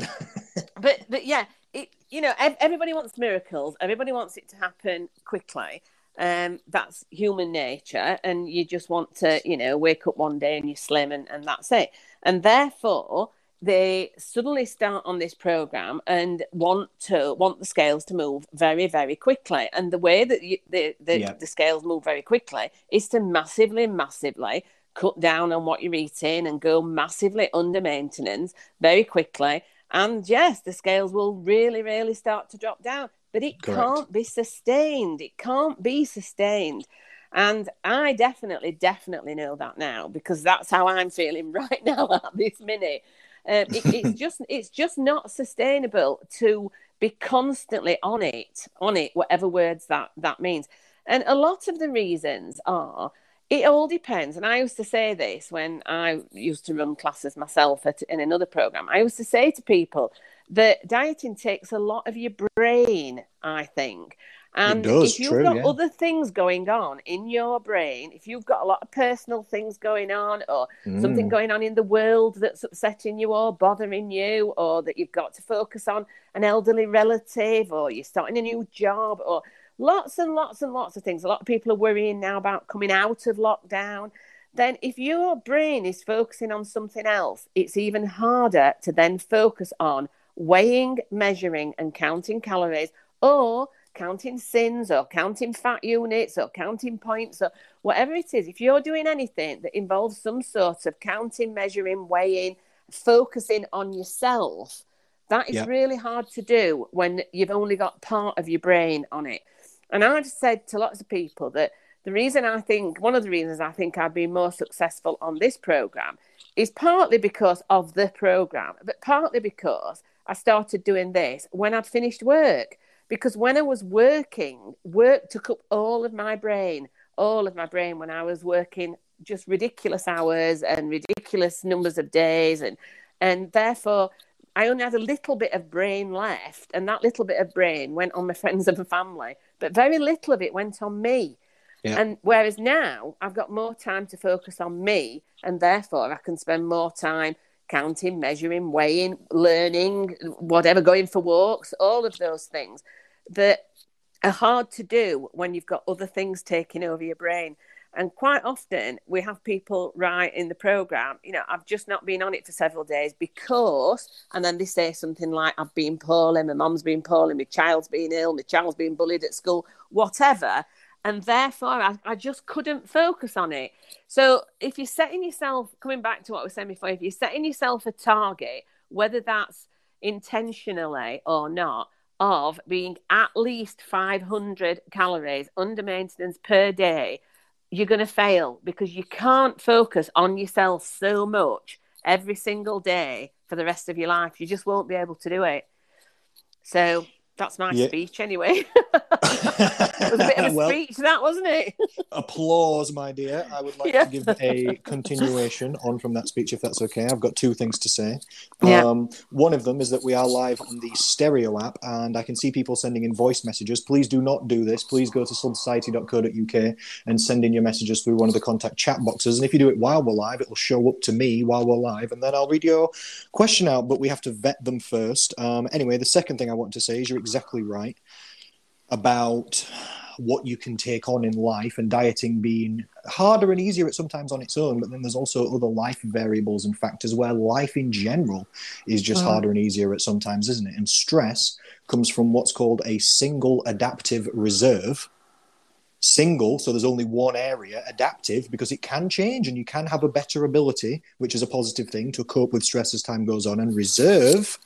but, but yeah, it, you know, everybody wants miracles. Everybody wants it to happen quickly. Um, that's human nature, and you just want to, you know, wake up one day and you're slim, and, and that's it. And therefore, they suddenly start on this program and want to want the scales to move very, very quickly. And the way that you, the the, yeah. the scales move very quickly is to massively, massively cut down on what you're eating and go massively under maintenance very quickly and yes, the scales will really, really start to drop down, but it Correct. can't be sustained. It can't be sustained. And I definitely, definitely know that now because that's how I'm feeling right now at this minute. Um, it, it's just, it's just not sustainable to be constantly on it, on it, whatever words that that means. And a lot of the reasons are it all depends. And I used to say this when I used to run classes myself at, in another program. I used to say to people that dieting takes a lot of your brain, I think. And does, if you've true, got yeah. other things going on in your brain, if you've got a lot of personal things going on, or mm. something going on in the world that's upsetting you or bothering you, or that you've got to focus on an elderly relative, or you're starting a new job, or lots and lots and lots of things. A lot of people are worrying now about coming out of lockdown. Then, if your brain is focusing on something else, it's even harder to then focus on weighing, measuring, and counting calories or counting syns or counting fat units or counting points or whatever it is. If you're doing anything that involves some sort of counting, measuring, weighing, focusing on yourself, that is really hard to do when you've only got part of your brain on it. And I've said to lots of people that the reason I think one of the reasons I think I've been more successful on this program is partly because of the program, but partly because I started doing this when I'd finished work. Because when I was working, work took up all of my brain, all of my brain when I was working just ridiculous hours and ridiculous numbers of days and and therefore I only had a little bit of brain left, and that little bit of brain went on my friends and my family, but very little of it went on me. Yeah. And whereas now I've got more time to focus on me, and therefore I can spend more time counting, measuring, weighing, learning, whatever, going for walks, all of those things that are hard to do when you've got other things taking over your brain. And quite often we have people write in the program, you know, I've just not been on it for several days because, and then they say something like, I've been poorly, my mum's been poorly, my child's been ill, my child's been bullied at school, whatever and therefore I, I, just couldn't focus on it. So if you're setting yourself, coming back to what I was saying before, if you're setting yourself a target, whether that's intentionally or not, of being at least 500 calories under maintenance per day, you're going to fail because you can't focus on yourself so much every single day for the rest of your life. You just won't be able to do it. So that's my yeah. speech anyway. was a bit of a well, speech, that wasn't it? applause, my dear. I would like yeah. to give a continuation on from that speech, if that's okay. I've got two things to say. Yeah. Um, one of them is that we are live on the Stereo app, and I can see people sending in voice messages. Please do not do this. Please go to slimsociety.co.uk and send in your messages through one of the contact chat boxes. And if you do it while we're live, it will show up to me while we're live, and then I'll read your question out. But we have to vet them first. Um, anyway, the second thing I want to say is you're exactly right about what you can take on in life and dieting being harder and easier at sometimes on its own but then there's also other life variables and factors where life in general is just mm-hmm. harder and easier at sometimes isn't it? And stress comes from what's called a single adaptive reserve. Single so there's only one area adaptive because it can change and you can have a better ability which is a positive thing to cope with stress as time goes on and reserve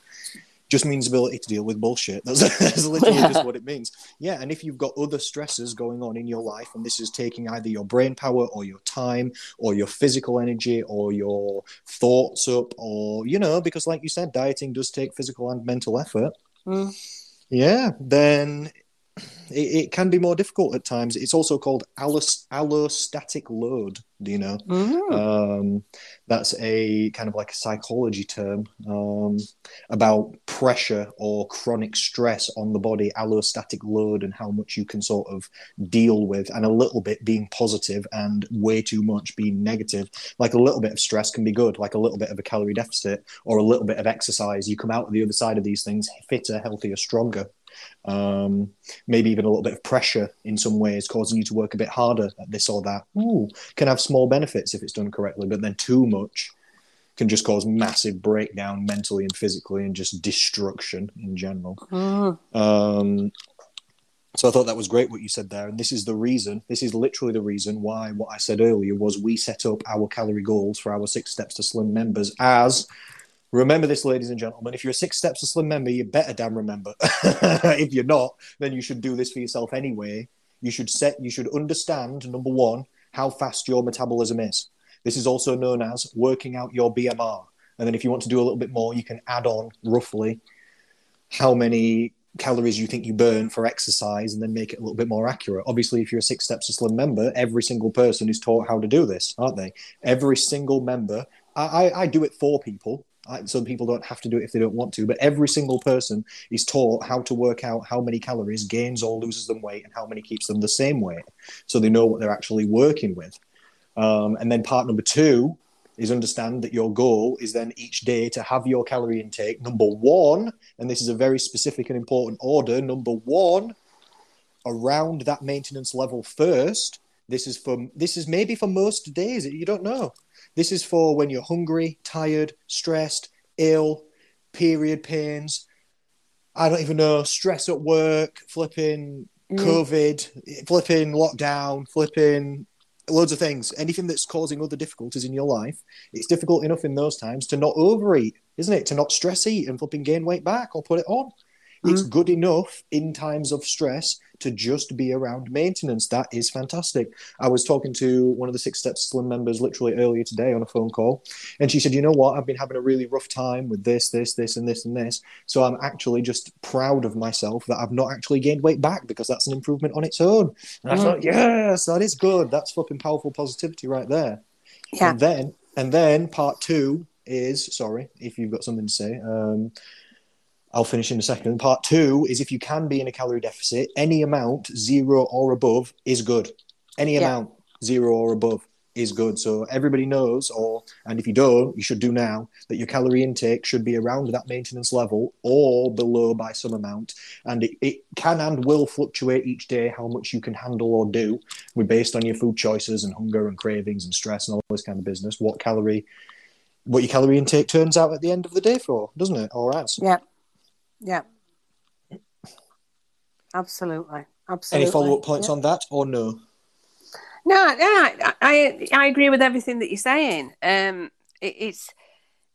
just means ability to deal with bullshit. That's, that's literally just what it means. Yeah, and if you've got other stresses going on in your life, and this is taking either your brain power or your time or your physical energy or your thoughts up, or you know, because like you said, dieting does take physical and mental effort. Mm. Yeah, then it, it, can be more difficult at times. It's also called allostatic load. Do you know? Mm-hmm. Um, that's a kind of like a psychology term um, about pressure or chronic stress on the body, allostatic load, and how much you can sort of deal with, and a little bit being positive and way too much being negative. Like a little bit of stress can be good, like a little bit of a calorie deficit or a little bit of exercise. You come out of the other side of these things fitter, healthier, stronger um, maybe even a little bit of pressure in some ways, causing you to work a bit harder at this or that. Ooh, can have small benefits if it's done correctly, but then too much can just cause massive breakdown mentally and physically and just destruction in general. Mm. Um, so I thought that was great what you said there. And this is the reason, this is literally the reason why what I said earlier was we set up our calorie goals for our six steps to slim members as Remember this, ladies and gentlemen. If you're a Six Steps to Slim member, you better damn remember. if you're not, then you should do this for yourself anyway. You should set, you should understand, number one, how fast your metabolism is. This is also known as working out your BMR. And then if you want to do a little bit more, you can add on roughly how many calories you think you burn for exercise and then make it a little bit more accurate. Obviously, if you're a Six Steps to Slim member, every single person is taught how to do this, aren't they? Every single member. I, I, I do it for people some people don't have to do it if they don't want to, but every single person is taught how to work out how many calories gains or loses them weight and how many keeps them the same weight. So they know what they're actually working with. Um, and then part number two is understand that your goal is then each day to have your calorie intake. Number one, and this is a very specific and important order. Number one, around that maintenance level first. This is for this is maybe for most days. You don't know. This is for when you're hungry, tired, stressed, ill, period pains. I don't even know, stress at work, flipping mm. COVID, flipping lockdown, flipping loads of things. Anything that's causing other difficulties in your life, it's difficult enough in those times to not overeat, isn't it? To not stress eat and flipping gain weight back or put it on. It's good enough in times of stress to just be around maintenance. That is fantastic. I was talking to one of the Six Steps Slim members literally earlier today on a phone call, and she said, "You know what? I've been having a really rough time with this, this, this, and this, and this. So I'm actually just proud of myself that I've not actually gained weight back because that's an improvement on its own." And I Mm. thought, "Yes, that is good. That's fucking powerful positivity right there." Yeah. And then, and then part two is sorry if you've got something to say. Um, I'll finish in a second. Part two is if you can be in a calorie deficit, any amount, zero or above, is good. Any Yeah. amount, zero or above, is good. So everybody knows, or and if you don't, you should do now that your calorie intake should be around that maintenance level or below by some amount. And it, it can and will fluctuate each day how much you can handle or do, with based on your food choices and hunger and cravings and stress and all this kind of business. What calorie, what your calorie intake turns out at the end of the day for, doesn't it? Or as. Yeah. Yeah. Absolutely. Absolutely. Any follow up points Yeah. on that or no? No, no, I, I I agree with everything that you're saying. Um, it, it's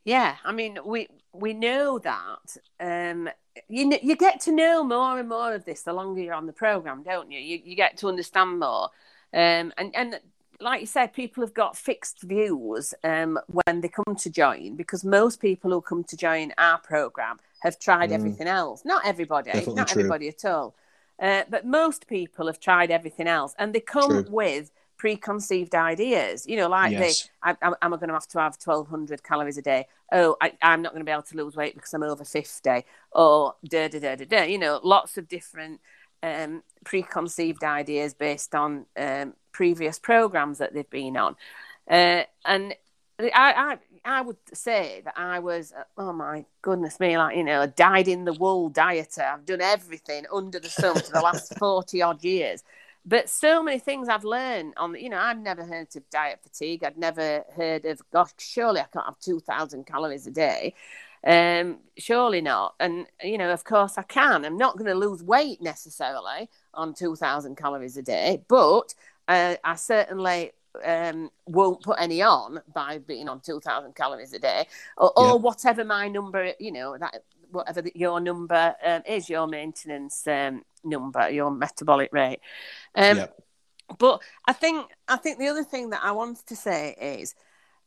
yeah. I mean, we we know that. Um, you you get to know more and more of this the longer you're on the program, don't you? You you get to understand more. Um, and and like you said, people have got fixed views um, when they come to join because most people who come to join our program have tried Mm. everything else. Not everybody, Definitely not true. everybody at all. Uh, but most people have tried everything else, and they come True. with preconceived ideas. You know, like Yes. they, I, am I going to have to have 1,200 calories a day? Oh, I, I'm not going to be able to lose weight because I'm over 50. Or da da da da da. You know, lots of different um, preconceived ideas based on um, previous programs that they've been on, uh, and I, I I would say that I was oh my goodness me like you know a dyed in the wool dieter. I've done everything under the sun for the last forty odd years. But so many things I've learned on, you know, I've never heard of diet fatigue. I'd never heard of, gosh, surely I can't have 2,000 calories a day. Um, surely not. And, you know, of course I can. I'm not going to lose weight necessarily on 2,000 calories a day, but uh, I certainly um, won't put any on by being on 2,000 calories a day or, or whatever my number, you know, that whatever the, your number um, is, your maintenance um, number, your metabolic rate. Um, yeah. But I think I think the other thing that I wanted to say is,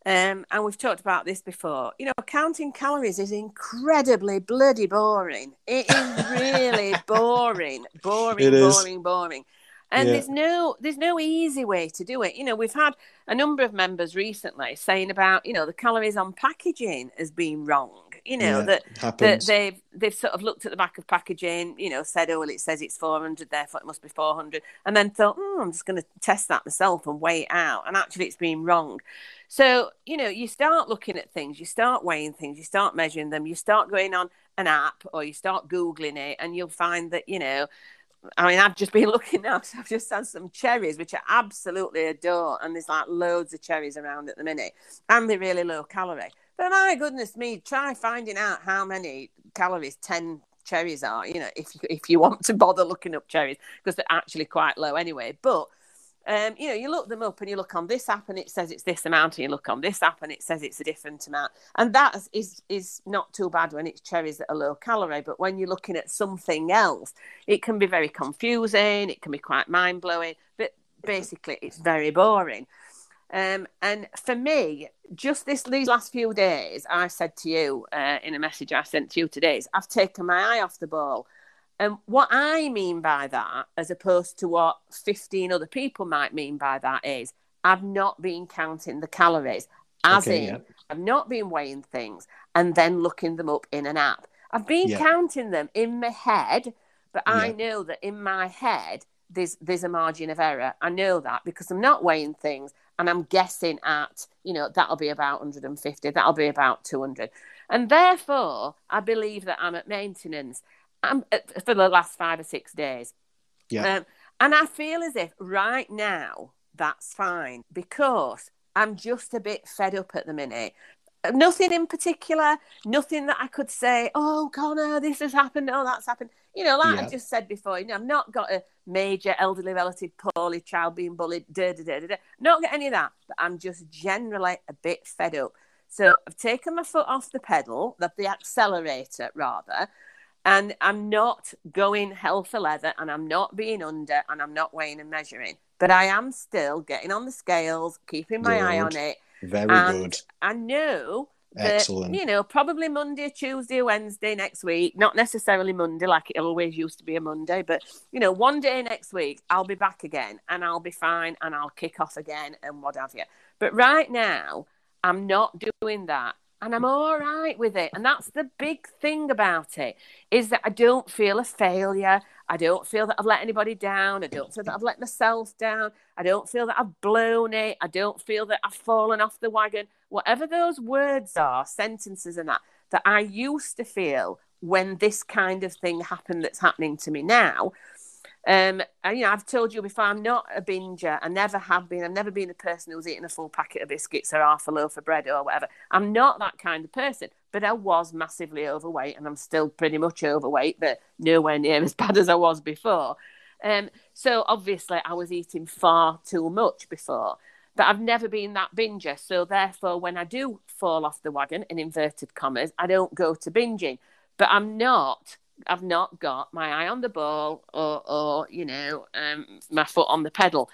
um, and we've talked about this before. You know, counting calories is incredibly bloody boring. It is really boring, boring, It is. boring, boring. And Yeah. there's no there's no easy way to do it. You know, we've had a number of members recently saying about you know the calories on packaging has been wrong. You know Yeah, that that they've they've sort of looked at the back of packaging, you know, said, oh well, it says it's 400, therefore it must be 400, and then thought, oh, I'm just going to test that myself and weigh it out, and actually it's been wrong. So you know, you start looking at things, you start weighing things, you start measuring them, you start going on an app or you start googling it, and you'll find that you know. I mean, I've just been looking now. I've just had some cherries, which I absolutely adore, and there's like loads of cherries around at the minute, and they're really low calorie. But my goodness me, try finding out how many calories ten cherries are. You know, if if you want to bother looking up cherries, because they're actually quite low anyway. But um, you know, you look them up and you look on this app and it says it's this amount, and you look on this app and it says it's a different amount, and that is is not too bad when it's cherries that are low calorie. But when you're looking at something else, it can be very confusing. It can be quite mind blowing. But basically, it's very boring. Um, and for me, just this these last few days, I said to you uh, in a message I sent to you today, is I've taken my eye off the ball. And what I mean by that, as opposed to what 15 other people might mean by that, is I've not been counting the calories, as Okay, in, yeah. I've not been weighing things and then looking them up in an app. I've been Yeah. counting them in my head, but I know that in my head, there's there's a margin of error. I know that because I'm not weighing things and I'm guessing at, you know, that'll be about 150, that'll be about 200. And therefore, I believe that I'm at maintenance I'm, uh, for the last five or six days. Yeah. Um, and I feel as if right now that's fine because I'm just a bit fed up at the minute. Nothing in particular, nothing that I could say, oh, Connor, this has happened, oh, that's happened. You know, like Yeah. I just said before, you know, I've not got a major elderly relative, poorly child being bullied, da da da da da. Not got any of that, but I'm just generally a bit fed up. So I've taken my foot off the pedal, the, the accelerator rather, and I'm not going hell for leather and I'm not being under and I'm not weighing and measuring. But I am still getting on the scales, keeping my Good. eye on it. Very and good. I know that, Excellent. you know, probably Monday, Tuesday, Wednesday next week, not necessarily Monday like it always used to be a Monday, but, you know, one day next week, I'll be back again and I'll be fine and I'll kick off again and what have you. But right now, I'm not doing that and I'm all right with it. And that's the big thing about it is that I don't feel a failure. I don't feel that I've let anybody down. I don't feel that I've let myself down. I don't feel that I've blown it. I don't feel that I've fallen off the wagon. Whatever those words are, sentences and that, that I used to feel when this kind of thing happened that's happening to me now. Um, and, you know, I've told you before, I'm not a binger. I never have been. I've never been a person who's eaten a full packet of biscuits or half a loaf of bread or whatever. I'm not that kind of person. But I was massively overweight, and I'm still pretty much overweight, but nowhere near as bad as I was before. Um, so obviously, I was eating far too much before. But I've never been that binger. So therefore, when I do fall off the wagon, in inverted commas, I don't go to binging. But I'm not I've not got my eye on the ball or, or you know, um, my foot on the pedal.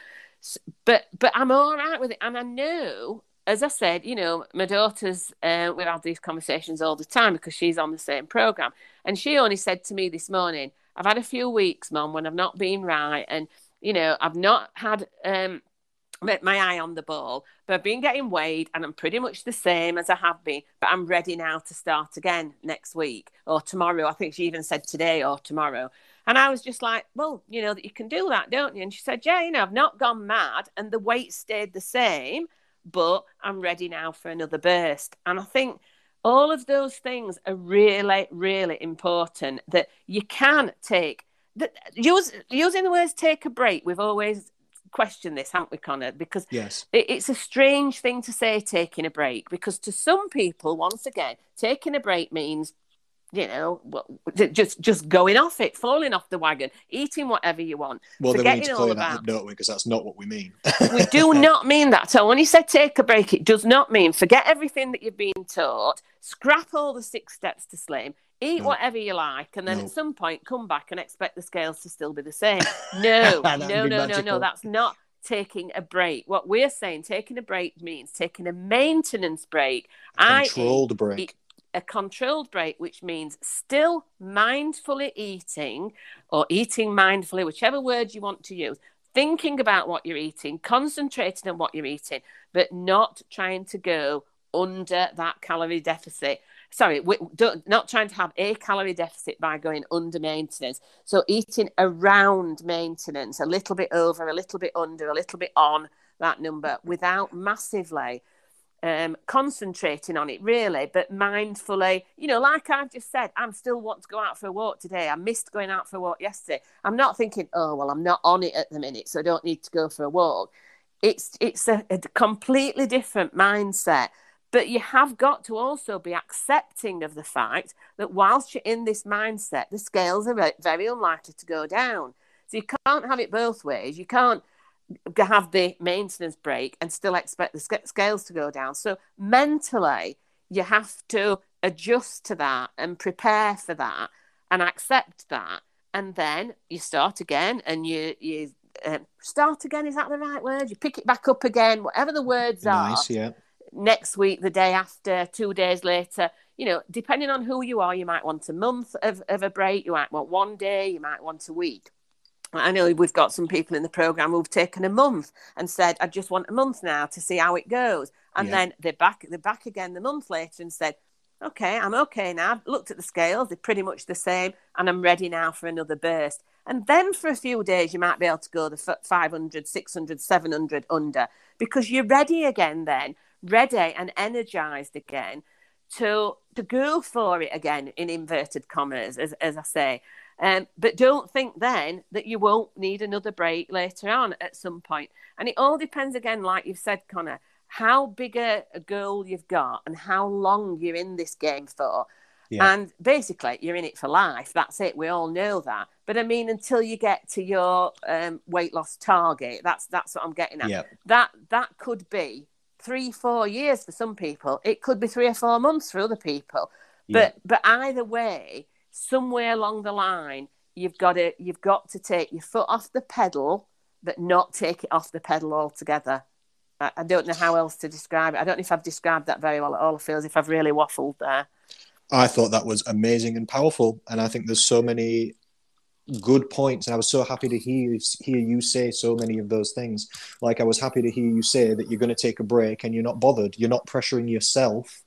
But but I'm all right with it, and I know, as I said, you know, my daughter's. Uh, we have these conversations all the time because she's on the same program, and she only said to me this morning, "I've had a few weeks, mum, when I've not been right, and you know, I've not had." Um, my eye on the ball, but I've been getting weighed and I'm pretty much the same as I have been. But I'm ready now to start again next week or tomorrow. I think she even said today or tomorrow. And I was just like, well, you know, that you can do that, don't you? And she said, yeah, you know, I've not gone mad and the weight stayed the same, but I'm ready now for another burst. And I think all of those things are really, really important that you can take. That use, using the words take a break, we've always question this, haven't we, Connor? Because yes. it, it's a strange thing to say taking a break because to some people, once again, taking a break means you know, just just going off it, falling off the wagon, eating whatever you want. Well, then we need to clear that up, don't we? Because that's not what we mean. we do not mean that. So when you say take a break, it does not mean forget everything that you've been taught, scrap all the six steps to slim, eat no. whatever you like, and then no. at some point come back and expect the scales to still be the same. No, no, no, no, no, no. That's not taking a break. What we're saying, taking a break means taking a maintenance break. A controlled break a controlled break, which means still mindfully eating or eating mindfully, whichever word you want to use, thinking about what you're eating, concentrating on what you're eating, but not trying to go under that calorie deficit. Sorry, we, not trying to have a calorie deficit by going under maintenance. So eating around maintenance, a little bit over, a little bit under, a little bit on that number without massively um, concentrating on it really, but mindfully. You know, like I've just said, I'm still want to go out for a walk today. I missed going out for a walk yesterday. I'm not thinking, oh well, I'm not on it at the minute, so I don't need to go for a walk. It's it's a, a completely different mindset. But you have got to also be accepting of the fact that whilst you're in this mindset, the scales are very unlikely to go down. So you can't have it both ways. You can't have the maintenance break and still expect the scales to go down. So mentally, you have to adjust to that and prepare for that and accept that. And then you start again and you, you uh, start again. Is that the right word? You pick it back up again, whatever the words nice, are. Yeah. Next week, the day after, two days later, you know, depending on who you are, you might want a month of, of a break, you might want one day, you might want a week. I know we've got some people in the program who've taken a month and said, "I just want a month now to see how it goes," and yeah. then they're back. They're back again the month later and said, "Okay, I'm okay now. I've looked at the scales; they're pretty much the same, and I'm ready now for another burst." And then for a few days, you might be able to go the 500, 600, 700 under because you're ready again. Then ready and energized again to to go for it again in inverted commas, as as I say. Um, but don't think then that you won't need another break later on at some point. And it all depends again, like you've said, Connor, how big a, a goal you've got and how long you're in this game for. Yeah. And basically, you're in it for life. That's it. We all know that. But I mean, until you get to your um, weight loss target, that's that's what I'm getting at. Yeah. That that could be three, four years for some people. It could be three or four months for other people. Yeah. But but either way, somewhere along the line, you've got to you've got to take your foot off the pedal, but not take it off the pedal altogether. I, I don't know how else to describe it. I don't know if I've described that very well at all. I feel as if I've really waffled there. I thought that was amazing and powerful, and I think there's so many good points and i was so happy to hear hear you say so many of those things like i was happy to hear you say that you're going to take a break and you're not bothered you're not pressuring yourself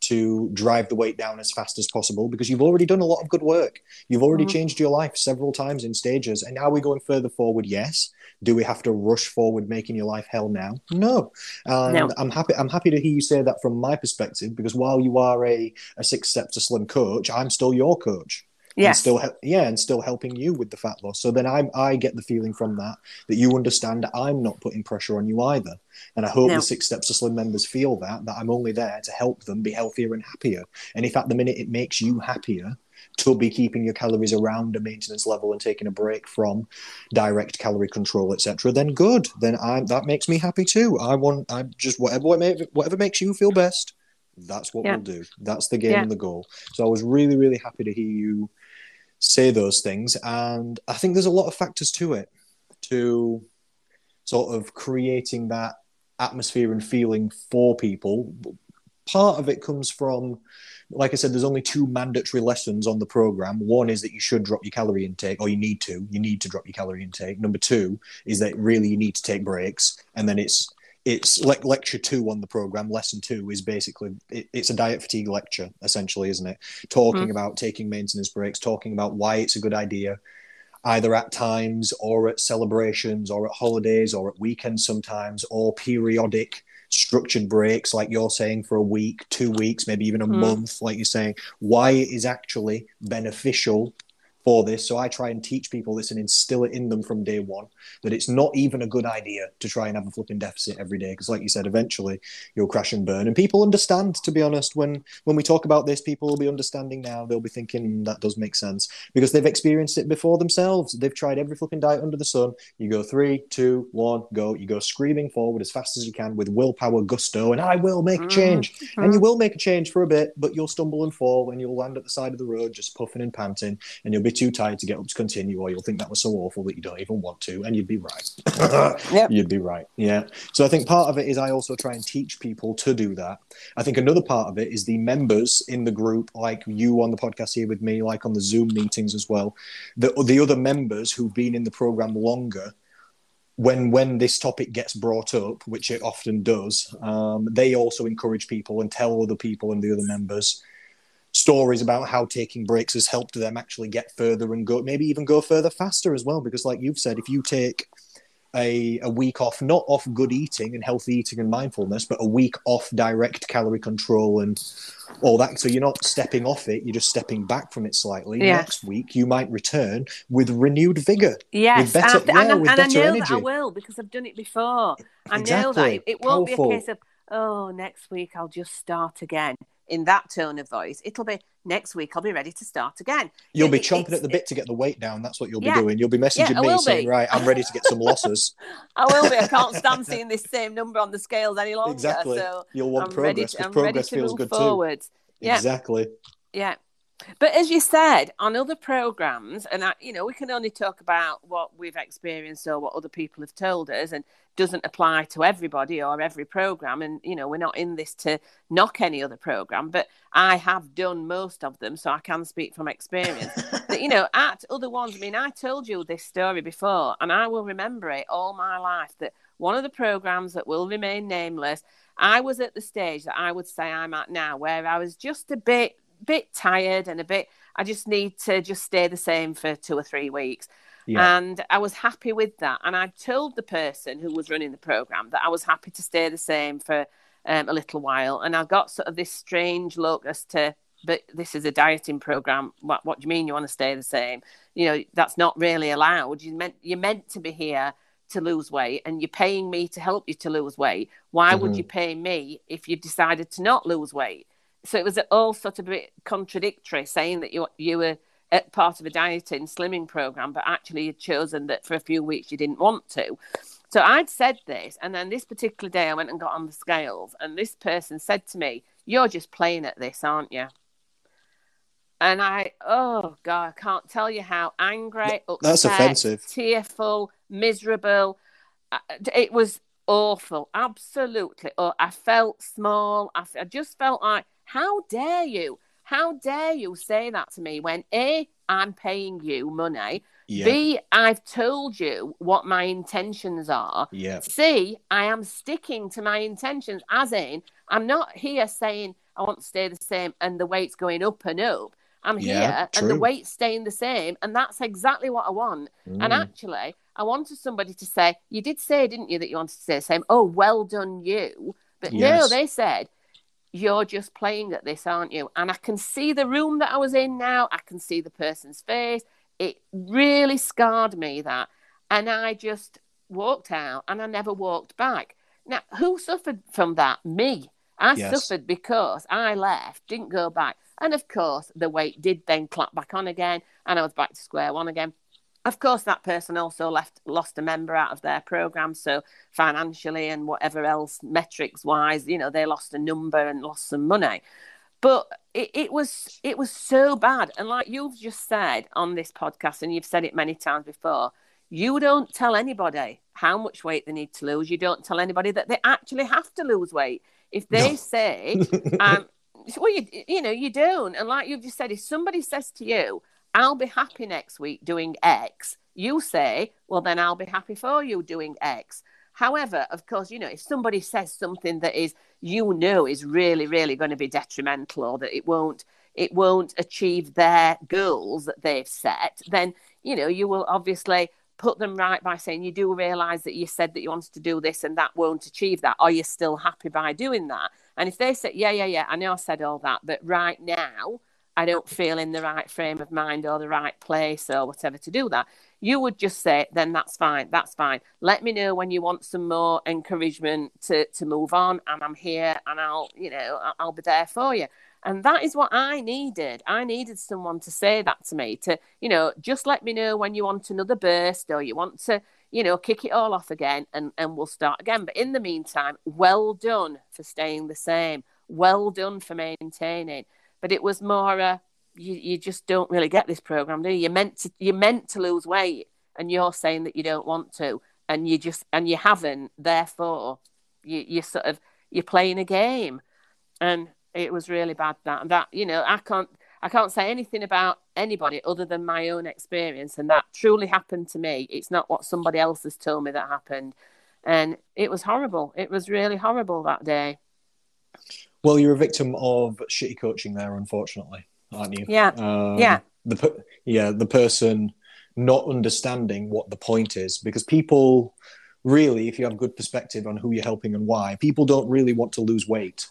to drive the weight down as fast as possible because you've already done a lot of good work. You've already mm-hmm. changed your life several times in stages. And are we're going further forward? Yes. Do we have to rush forward making your life hell now? No. And no. I'm happy I'm happy to hear you say that from my perspective because while you are a, a six step to slim coach, I'm still your coach yeah still yeah and still helping you with the fat loss so then i i get the feeling from that that you understand i'm not putting pressure on you either and i hope no. the six steps to slim members feel that that i'm only there to help them be healthier and happier and if at the minute it makes you happier to be keeping your calories around a maintenance level and taking a break from direct calorie control, etc., then good. Then I that makes me happy too. I want I just whatever whatever makes you feel best. That's what yeah. we'll do. That's the game yeah. and the goal. So I was really really happy to hear you say those things. And I think there's a lot of factors to it, to sort of creating that atmosphere and feeling for people. Part of it comes from, like I said, there's only two mandatory lessons on the program. One is that you should drop your calorie intake, or you need to. You need to drop your calorie intake. Number two is that really you need to take breaks, and then it's it's like lecture two on the program lesson two is basically it, it's a diet fatigue lecture essentially isn't it talking mm. about taking maintenance breaks talking about why it's a good idea either at times or at celebrations or at holidays or at weekends sometimes or periodic structured breaks like you're saying for a week two weeks maybe even a mm. month like you're saying why it is actually beneficial for this. So I try and teach people this and instill it in them from day one that it's not even a good idea to try and have a flipping deficit every day. Because, like you said, eventually you'll crash and burn. And people understand, to be honest, when when we talk about this, people will be understanding now. They'll be thinking mm, that does make sense because they've experienced it before themselves. They've tried every flipping diet under the sun. You go three, two, one, go. You go screaming forward as fast as you can with willpower, gusto, and I will make a change. Mm-hmm. And you will make a change for a bit, but you'll stumble and fall and you'll land at the side of the road just puffing and panting, and you'll be too tired to get up to continue, or you'll think that was so awful that you don't even want to, and you'd be right. yep. You'd be right. Yeah. So I think part of it is I also try and teach people to do that. I think another part of it is the members in the group, like you on the podcast here with me, like on the Zoom meetings as well, the the other members who've been in the program longer when when this topic gets brought up, which it often does, um, they also encourage people and tell other people and the other members stories about how taking breaks has helped them actually get further and go maybe even go further faster as well because like you've said if you take a, a week off not off good eating and healthy eating and mindfulness but a week off direct calorie control and all that so you're not stepping off it you're just stepping back from it slightly yeah. next week you might return with renewed vigor yes with better, and, yeah, and, and I know energy. that I will because I've done it before I exactly. know that it, it won't Powerful. be a case of oh next week I'll just start again in that tone of voice. It'll be next week. I'll be ready to start again. You'll it, be chomping at the bit to get the weight down. That's what you'll yeah, be doing. You'll be messaging yeah, me saying, be. "Right, I'm ready to get some losses." I will be. I can't stand seeing this same number on the scales any longer. Exactly. So you'll want I'm progress. To, progress feels good forward. too. Yeah. Exactly. Yeah. But as you said, on other programs, and I, you know, we can only talk about what we've experienced or what other people have told us, and doesn't apply to everybody or every program and you know we're not in this to knock any other program but i have done most of them so i can speak from experience. That you know at other ones i mean i told you this story before and i will remember it all my life that one of the programs that will remain nameless i was at the stage that i would say i'm at now where i was just a bit bit tired and a bit i just need to just stay the same for two or three weeks yeah. And I was happy with that. And I told the person who was running the program that I was happy to stay the same for um, a little while. And I got sort of this strange look as to, but this is a dieting program. What, what do you mean you want to stay the same? You know, that's not really allowed. You meant you're meant to be here to lose weight, and you're paying me to help you to lose weight. Why mm-hmm. would you pay me if you decided to not lose weight? So it was all sort of a bit contradictory, saying that you you were part of a dieting slimming program, but actually you'd chosen that for a few weeks you didn't want to. So I'd said this, and then this particular day I went and got on the scales, and this person said to me, You're just playing at this, aren't you? and I, oh God, I can't tell you how angry, upset, That's offensive. tearful, miserable. Uh, It was awful, absolutely. Oh, I felt small. I just felt like, how dare you? How dare you say that to me when A, I'm paying you money, Yeah. B, I've told you what my intentions are. yeah. C, I am sticking to my intentions, as in, I'm not here saying I want to stay the same and the weight's going up and up. I'm Yeah, here and the true. weight's staying the same, and that's exactly what I want. And Mm. actually, I wanted somebody to say, You did say, didn't you, that you wanted to stay the same? Oh, well done, you. But no, they said, You're just playing at this, aren't you? And I can see the room that I was in now. I can see the person's face. It really scarred me that. And I just walked out and I never walked back. Now, who suffered from that? Me. I Yes. suffered because I left, didn't go back. And of course, the weight did then clap back on again, and I was back to square one again. Of course, that person also left, lost a member out of their program. So financially and whatever else, metrics wise, you know, they lost a number and lost some money. But it, it was it was so bad. And like you've just said on this podcast, and you've said it many times before, you don't tell anybody how much weight they need to lose. You don't tell anybody that they actually have to lose weight. If they No. say, um, well, you, you know, you don't. And like you've just said, if somebody says to you, I'll be happy next week doing X, you say, well, then I'll be happy for you doing X. However, of course, you know, if somebody says something that is, you know, is really, really going to be detrimental or that it won't, it won't achieve their goals that they've set, then, you know, you will obviously put them right by saying you do realize that you said that you wanted to do this and that won't achieve that. Are you still happy by doing that? And if they say, yeah, yeah, yeah, I know I said all that, but right now I don't feel in the right frame of mind or the right place or whatever to do that, you would just say, then that's fine, that's fine. Let me know when you want some more encouragement to, to move on, and I'm here and I'll, you know, I'll be there for you. And that is what I needed. I needed someone to say that to me, to, you know, just let me know when you want another burst or you want to, you know, kick it all off again and, and we'll start again. But in the meantime, well done for staying the same. Well done for maintaining. But it was more a, you, you just don't really get this program, do you? You're meant to you're meant to lose weight and you're saying that you don't want to and you just and you haven't, therefore you you sort of you're playing a game. And it was really bad that that, you know, I can't I can't say anything about anybody other than my own experience, and that truly happened to me. It's not what somebody else has told me that happened, and it was horrible. It was really horrible that day. Well, you're a victim of shitty coaching there, unfortunately, aren't you? Yeah, Um, yeah. The yeah, the person not understanding what the point is because people really, if you have good perspective on who you're helping and why, people don't really want to lose weight.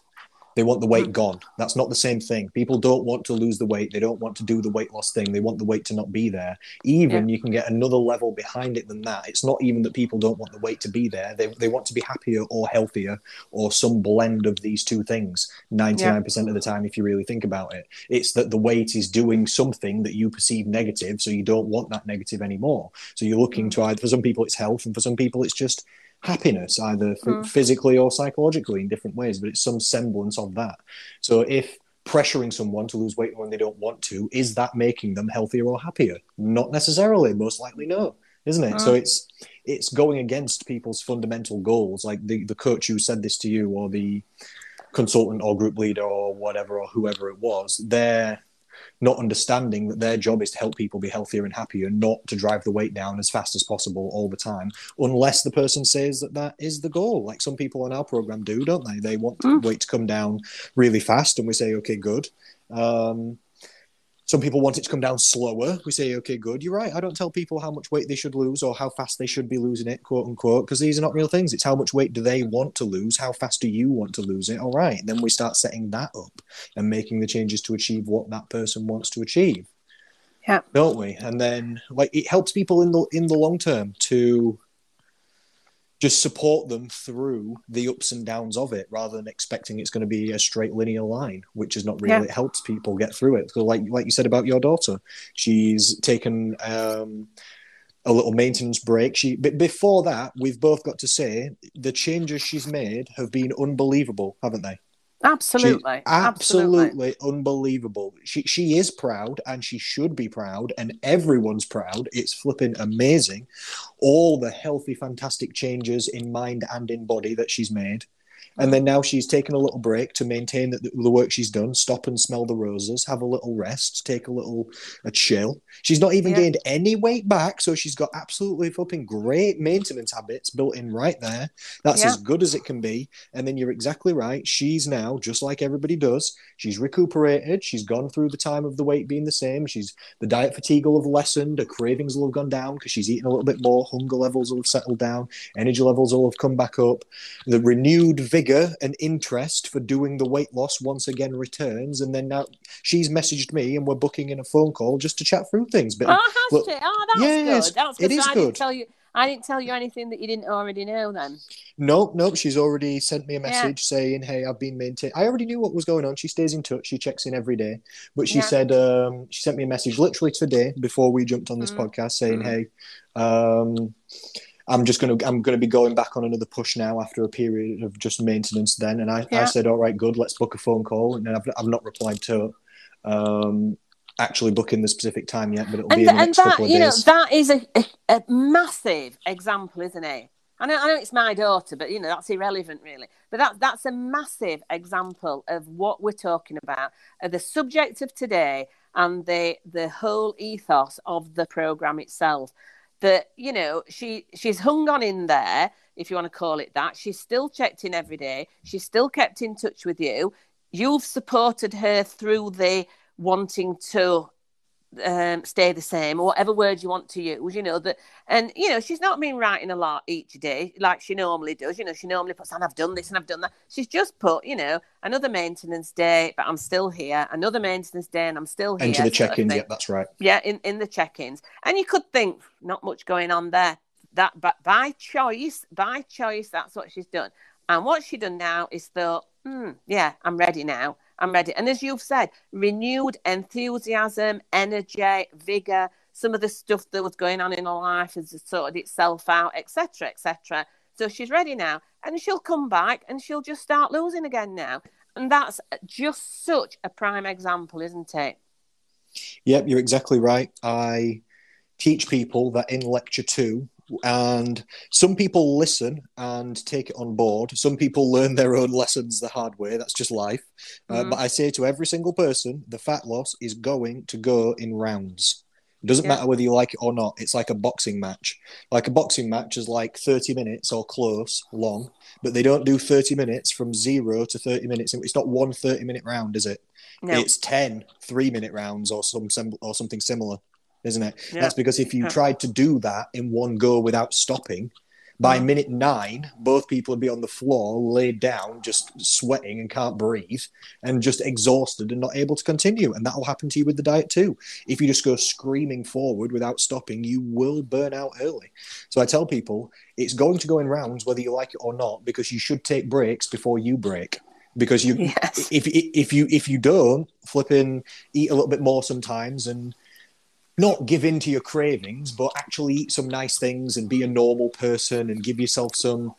They want the weight Mm. gone. That's not the same thing. People don't want to lose the weight. They don't want to do the weight loss thing. They want the weight to not be there. Even you can get another level behind it than that. It's not even that people don't want the weight to be there. They, they want to be happier or healthier or some blend of these two things 99% of the time, if you really think about it. It's that the weight is doing something that you perceive negative. So you don't want that negative anymore. So you're looking to either, for some people, it's health, and for some people, it's just happiness, either Mm. physically or psychologically in different ways, but it's some semblance of that. So if pressuring someone to lose weight when they don't want to, is that making them healthier or happier? Not necessarily, most likely no, isn't it? So Mm. it's it's going against people's fundamental goals, like the, the coach who said this to you or the consultant or group leader or whatever or whoever it was, they're not understanding that their job is to help people be healthier and happier, not to drive the weight down as fast as possible all the time, unless the person says that that is the goal. Like some people on our program do, don't they? They want Mm. weight to come down really fast, and we say, okay, good. Um, some people want it to come down slower. We say, okay, good. You're right. I don't tell people how much weight they should lose or how fast they should be losing it, quote unquote, because these are not real things. It's how much weight do they want to lose? How fast do you want to lose it? All right. Then we start setting that up and making the changes to achieve what that person wants to achieve. Yeah. Don't we? And then like it helps people in the in the long term to just support them through the ups and downs of it rather than expecting it's going to be a straight linear line which is not really Yeah. it helps people get through it. So like like you said about your daughter she's taken um a little maintenance break. She but before that we've both got to say the changes she's made have been unbelievable haven't they Absolutely. She's absolutely, unbelievable. She she is proud and she should be proud and everyone's proud. It's flipping amazing. All the healthy, fantastic changes in mind and in body that she's made. And then now she's taken a little break to maintain that the, work she's done, stop and smell the roses, have a little rest, take a little a chill. She's not even Yeah. gained any weight back, so she's got absolutely fucking great maintenance habits built in right there. That's Yeah. as good as it can be. And then you're exactly right. She's now, just like everybody does, she's recuperated. She's gone through the time of the weight being the same. She's the diet fatigue will have lessened. Her cravings will have gone down because she's eaten a little bit more. Hunger levels will have settled down. Energy levels will have come back up. The renewed vigor and interest for doing the weight loss once again returns. And then now she's messaged me and we're booking in a phone call just to chat through things. But Oh, has look, she? Oh, that's yes, good. That's good. is So I good. Didn't tell you, I didn't tell you anything that you didn't already know then. Nope, nope. She's already sent me a message saying, "Hey, I've been maintained." I already knew what was going on. She stays in touch. She checks in every day. But she Yeah. said um, she sent me a message literally today before we jumped on this Mm. podcast saying, Mm. "Hey, um, I'm just gonna I'm gonna be going back on another push now after a period of just maintenance." Then, and I, I said, "All right, good. Let's book a phone call." And I've I've not replied to um, actually booking the specific time yet, but it'll be in the and next that, couple of you know, that is a, a, a massive example, isn't it? I know, I know it's my daughter, but you know that's irrelevant, really. But that that's a massive example of what we're talking about, of the subject of today, and the the whole ethos of the program itself. That you know, she she's hung on in there, if you want to call it that. She's still checked in every day. She's still kept in touch with you. You've supported her through the wanting to um, stay the same or whatever word you want to use, you know, that, and, you know, she's not been writing a lot each day like she normally does. You know, she normally puts on, I've done this and I've done that. She's just put, you know, another maintenance day, but I'm still here, another maintenance day and I'm still here. Enter the check-ins. thing. Yeah, that's right. Yeah, in, in the check-ins. And you could think not much going on there. That but by choice, by choice, that's what she's done. And what she done now is thought, hmm, yeah, I'm ready now. I'm ready. And as you've said, renewed enthusiasm, energy, vigor, some of the stuff that was going on in her life has sorted itself out, etc., etc. So she's ready now. And she'll come back and she'll just start losing again now. And that's just such a prime example, isn't it? Yep, you're exactly right. I teach people that in lecture two, and some people listen and take it on board. Some people learn their own lessons the hard way. That's just life. Uh, Mhm. but I say to every single person, the fat loss is going to go in rounds. It doesn't Yeah. matter whether you like it or not. It's like a boxing match. Like a boxing match is like 30 minutes or close long, but they don't do 30 minutes from zero to 30 minutes. It's not one 30 minute round, is it? No. It's 10 three minute rounds or some or something similar, isn't it? Yeah. That's because if you Yeah. tried to do that in one go without stopping, by Mm. minute nine, both people would be on the floor, laid down, just sweating and can't breathe, and just exhausted and not able to continue. And that will happen to you with the diet too. If you just go screaming forward without stopping, you will burn out early. So I tell people it's going to go in rounds whether you like it or not, because you should take breaks before you break. Because you, Yes. if if you if you don't flipping eat a little bit more sometimes and not give in to your cravings, but actually eat some nice things and be a normal person and give yourself some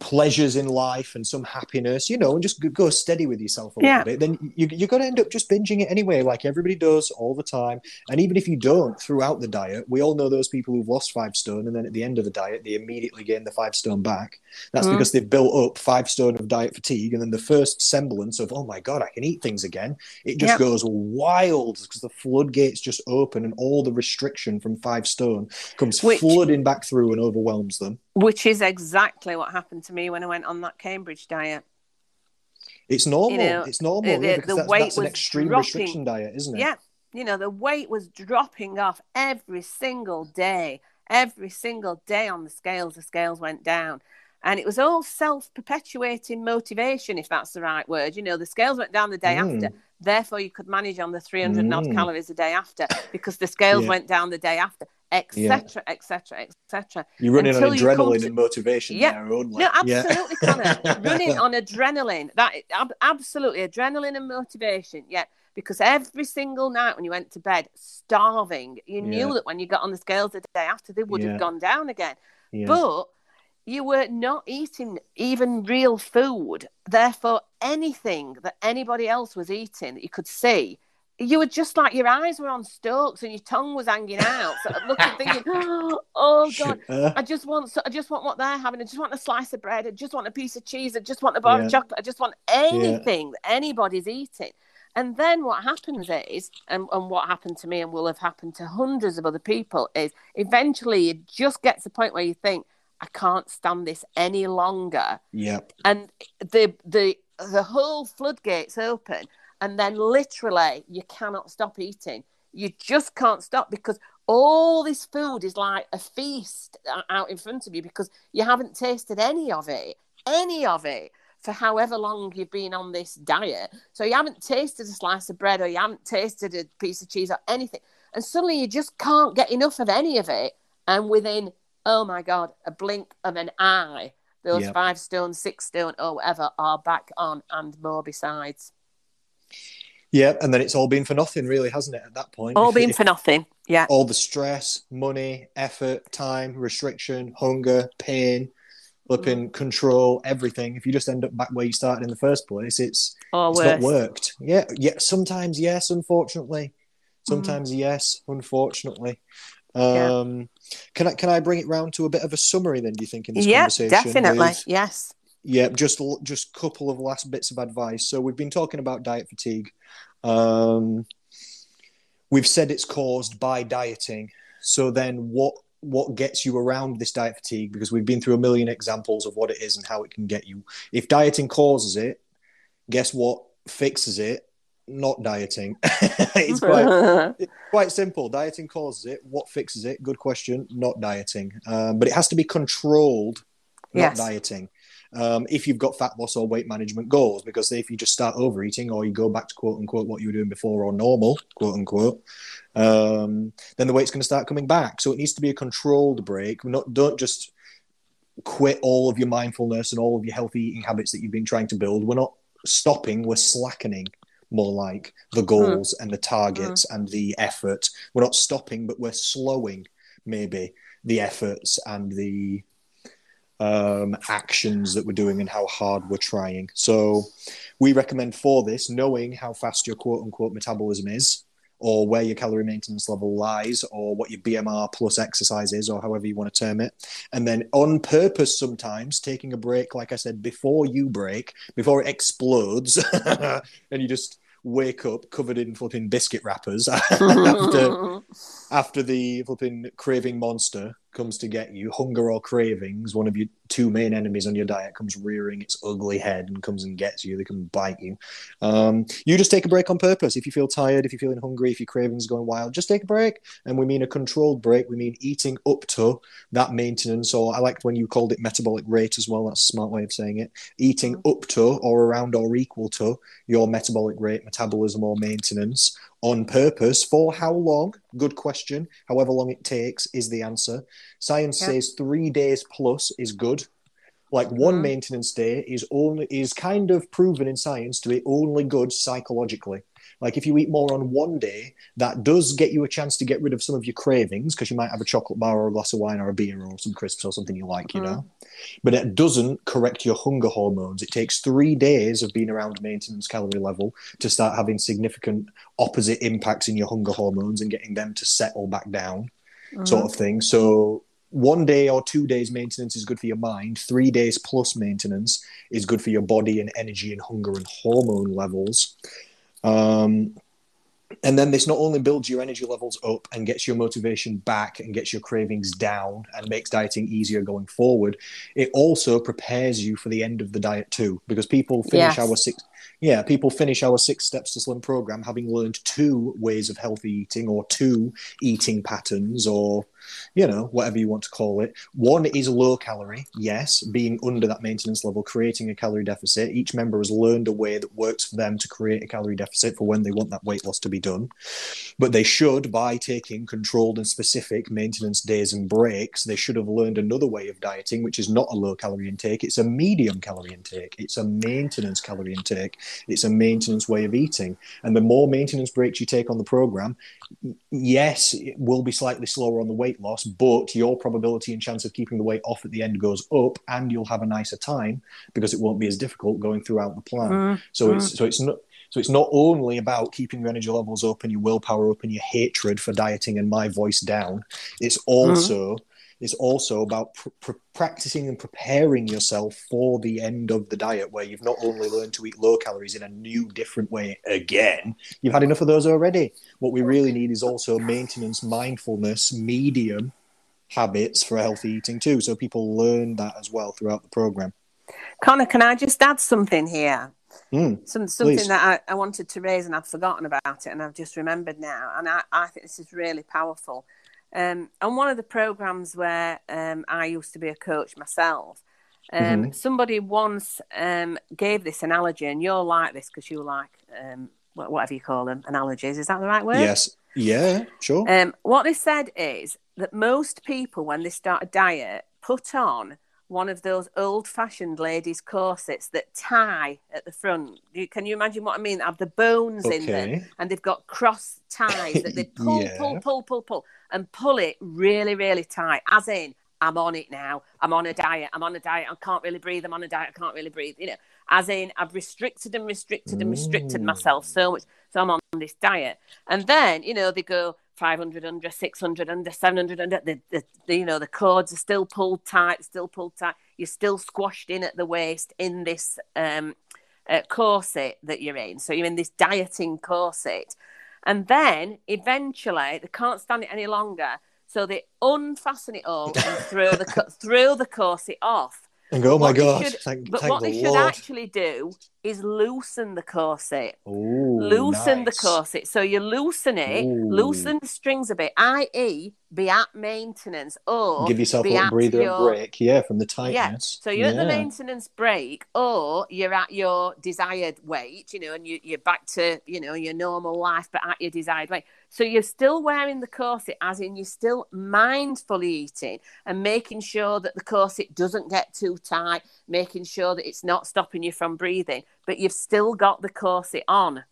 pleasures in life and some happiness, you know, and just go steady with yourself a Yeah. little bit, then you, you're going to end up just binging it anyway, like everybody does all the time. And even if you don't throughout the diet, we all know those people who've lost five stone and then at the end of the diet, they immediately gain the five stone back. That's Mm. because they've built up five stone of diet fatigue. And then the first semblance of, oh my God, I can eat things again, it just goes wild because the floodgates just open and all the restriction from five stone comes Which- flooding back through and overwhelms them. Which is exactly what happened to me when I went on that Cambridge diet. It's normal. know, it's normal the- yeah, the that's, weight that's an was extreme dropping. restriction diet, isn't it? Yeah. You know, the weight was dropping off every single day. Every single day on the scales, the scales went down. And it was all self perpetuating motivation, if that's the right word. You know, the scales went down the day Mm. after. Therefore, you could manage on the 300 and odd Mm. calories a day after because the scales Yeah. went down the day after, etc., etc., etc. You're running on Until you come adrenaline to- and motivation Yeah. there only. No, Yeah. absolutely, Connor. Running on adrenaline. That ab- absolutely adrenaline and motivation. Yeah, because every single night when you went to bed, starving, you knew Yeah. that when you got on the scales the day after, they would Yeah. have gone down again. Yeah. But you were not eating even real food. Therefore, anything that anybody else was eating that you could see, you were just like your eyes were on stalks and your tongue was hanging out, sort of looking, thinking, "Oh God, uh. I just want, I just want what they're having. I just want a slice of bread. I just want a piece of cheese. I just want a bar yeah. of chocolate. I just want anything yeah. that anybody's eating." And then what happens is, and, and what happened to me and will have happened to hundreds of other people, is eventually it just gets to the point where you think, I can't stand this any longer. Yep. And the the the whole floodgates open, and then literally you cannot stop eating. You just can't stop because all this food is like a feast out in front of you because you haven't tasted any of it, any of it for however long you've been on this diet. So you haven't tasted a slice of bread or you haven't tasted a piece of cheese or anything. And suddenly you just can't get enough of any of it. And within, oh my God, a blink of an eye, those yep. five stone, six stone, or whatever are back on and more besides. Yeah, and then it's all been for nothing, really, hasn't it? At that point, all if, been if, for nothing. Yeah, all the stress, money, effort, time, restriction, hunger, pain, flipping mm. control everything. If you just end up back where you started in the first place, it's it's not worked. Yeah, yeah. Sometimes yes, unfortunately. Sometimes mm. yes, unfortunately. Um, yeah. Can I can I bring it round to a bit of a summary then? Do you think in this yeah, conversation? definitely. With, yes. Yeah, just just couple of last bits of advice. So we've been talking about diet fatigue. Um, we've said it's caused by dieting. So then, what what gets you around this diet fatigue because we've been through a million examples of what it is and how it can get you. If dieting causes it, guess what fixes it? Not dieting. it's quite it's quite simple. Dieting causes it. What fixes it? Good question. Not dieting. Um, but it has to be controlled, not yes. dieting um, if you've got fat loss or weight management goals. Because if you just start overeating or you go back to quote unquote what you were doing before or normal, quote unquote, um, then the weight's going to start coming back. So it needs to be a controlled break. Not don't just quit all of your mindfulness and all of your healthy eating habits that you've been trying to build. We're not stopping. We're slackening. More like the goals mm. and the targets mm. and the effort. We're not stopping, but we're slowing maybe the efforts and the um, actions that we're doing and how hard we're trying. So we recommend for this, knowing how fast your quote unquote metabolism is, or where your calorie maintenance level lies, or what your BMR plus exercise is, or however you want to term it. And then on purpose, sometimes taking a break, like I said, before you break, before it explodes, and you just wake up covered in flipping biscuit wrappers after after the flipping craving monster comes to get you, hunger or cravings, one of your two main enemies on your diet comes rearing its ugly head and comes and gets you. They can bite you. Um, you just take a break on purpose. If you feel tired, if you're feeling hungry, if your cravings going wild, just take a break. And we mean a controlled break. We mean eating up to that maintenance, or I liked when you called it metabolic rate as well. That's a smart way of saying it. Eating up to or around or equal to your metabolic rate, metabolism, or maintenance on purpose. For how long? Good question. However long it takes is the answer. Science yep. says three days plus is good. Like one mm-hmm. maintenance day is only is kind of proven in science to be only good psychologically. Like if you eat more on one day, that does get you a chance to get rid of some of your cravings because you might have a chocolate bar or a glass of wine or a beer or some crisps or something you like, you mm. know. But it doesn't correct your hunger hormones. It takes three days of being around maintenance calorie level to start having significant opposite impacts in your hunger hormones and getting them to settle back down, mm. sort of thing. So one day or two days maintenance is good for your mind. Three days plus maintenance is good for your body and energy and hunger and hormone levels. Um, and then this not only builds your energy levels up and gets your motivation back and gets your cravings down and makes dieting easier going forward, it also prepares you for the end of the diet too. Because people finish yes. our six, yeah, people finish our six steps to slim program having learned two ways of healthy eating or two eating patterns or you know, whatever you want to call it. One is low calorie, yes, being under that maintenance level, creating a calorie deficit. Each member has learned a way that works for them to create a calorie deficit for when they want that weight loss to be done. But they should, by taking controlled and specific maintenance days and breaks, they should have learned another way of dieting, which is not a low calorie intake. It's a medium calorie intake. It's a maintenance calorie intake. It's a maintenance way of eating. And the more maintenance breaks you take on the program, yes, it will be slightly slower on the weight loss, but your probability and chance of keeping the weight off at the end goes up, and you'll have a nicer time because it won't be as difficult going throughout the plan. Mm, So it's so it's not so it's not only about keeping your energy levels up and your willpower up and your hatred for dieting and my voice down. It's also it's also about pr- pr- practicing and preparing yourself for the end of the diet, where you've not only learned to eat low calories in a new, different way again. You've had enough of those already. What we really need is also maintenance, mindfulness, medium habits for healthy eating too. So people learn that as well throughout the program. Connor, can I just add something here? Mm. Some something Please. that I, I wanted to raise and I've forgotten about it and I've just remembered now. And I, I think this is really powerful. Um, on one of the programs where um, I used to be a coach myself, um, Mhm. somebody once um, gave this analogy, and you're like this because you like um, whatever you call them analogies. Is that the right word? Yes. Yeah. Sure. Um, what they said is that most people, when they start a diet, put on one of those old-fashioned ladies' corsets that tie at the front. You, can you imagine what I mean? They have the bones in them, and they've got cross ties that they pull, Yeah. pull, pull, pull, pull, and pull it really, really tight. As in, I'm on it now. I'm on a diet. I'm on a diet. I can't really breathe. I'm on a diet. I can't really breathe. You know, as in, I've restricted and restricted and restricted Mm. myself so much. So I'm on this diet. And then, you know, they go 500 under, 600 under, 700 under. The, the, the, you know, the cords are still pulled tight, still pulled tight. You're still squashed in at the waist in this um, uh, corset that you're in. So you're in this dieting corset. And then eventually they can't stand it any longer. So they unfasten it all and throw the throw the corset off. And go, oh my God, should- thank, But thank what the they should actually do is loosen the corset. Ooh, loosen the corset. So you loosen it, Ooh. loosen the strings a bit, i.e., be at maintenance or Give yourself a little breather your- and break, yeah, from the tightness. Yeah. So you're at the maintenance break, or you're at your desired weight, you know, and you, you're back to you know your normal life, but at your desired weight. So you're still wearing the corset, as in you're still mindfully eating and making sure that the corset doesn't get too tight, making sure that it's not stopping you from breathing, but you've still got the corset on,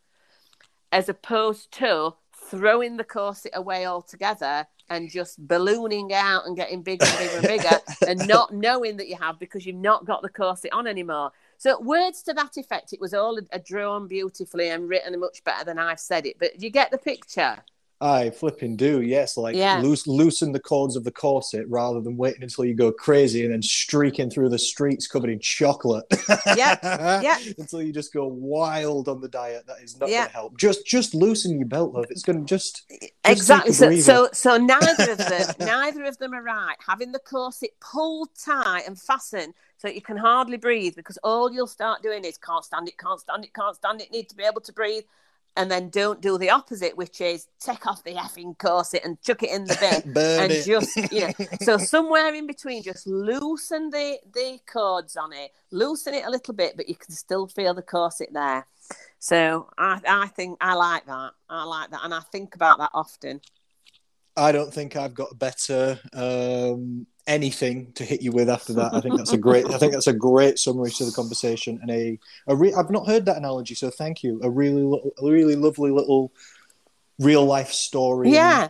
as opposed to throwing the corset away altogether and just ballooning out and getting bigger and bigger and bigger and not knowing that you have because you've not got the corset on anymore. So words to that effect, it was all a, drawn beautifully and written much better than I've said it. But you get the picture. I flipping do, yes. Like Yeah. loose, loosen the cords of the corset rather than waiting until you go crazy and then streaking through the streets covered in chocolate. Yeah, yeah. Until you just go wild on the diet. That is not Yeah. going to help. Just, just loosen your belt, love. It's going to just exactly. take a So, so, so neither of them, neither of them are right. Having the corset pulled tight and fastened so you can hardly breathe because all you'll start doing is can't stand it, can't stand it, can't stand it. Need to be able to breathe. And then don't do the opposite, which is take off the effing corset and chuck it in the bin. and it. just you know so somewhere in between just loosen the the cords on it loosen it a little bit but you can still feel the corset there so i i think i like that i like that and i think about that often I don't think I've got a better um, anything to hit you with after that. I think that's a great. I think that's a great summary to the conversation and a. a re- I've not heard that analogy, so thank you. A really, a really lovely little real life story. yeah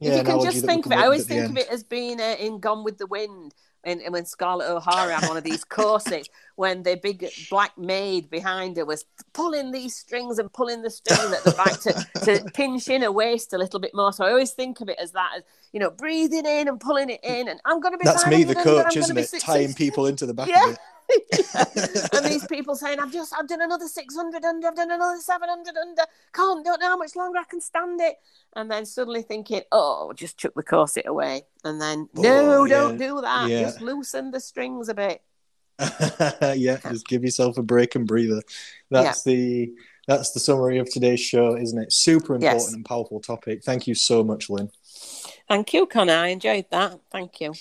yeah. if you can just think of it i always with at the think of it as being uh, in gone with the wind and, and when Scarlett O'Hara had one of these corsets, when the big black maid behind her was pulling these strings and pulling the string at the back to, to pinch in her waist a little bit more. So I always think of it as that, as you know, breathing in and pulling it in. And I'm going to be. That's me, the 500 under, I'm coach, isn't it? Tying people into the back Yeah. of it. and these people saying, I've just, I've done another 600 under, I've done another 700 under, can't, don't know how much longer I can stand it. And then suddenly thinking, oh, just chuck the corset away. And then, oh, no, Oh, yeah. don't do that. Yeah. Just loosen the strings a bit. yeah, just give yourself a break and breather. That's the that's the summary of today's show, isn't it? Super important Yes. and powerful topic. Thank you so much, Lynn. Thank you, Connor. I enjoyed that. Thank you.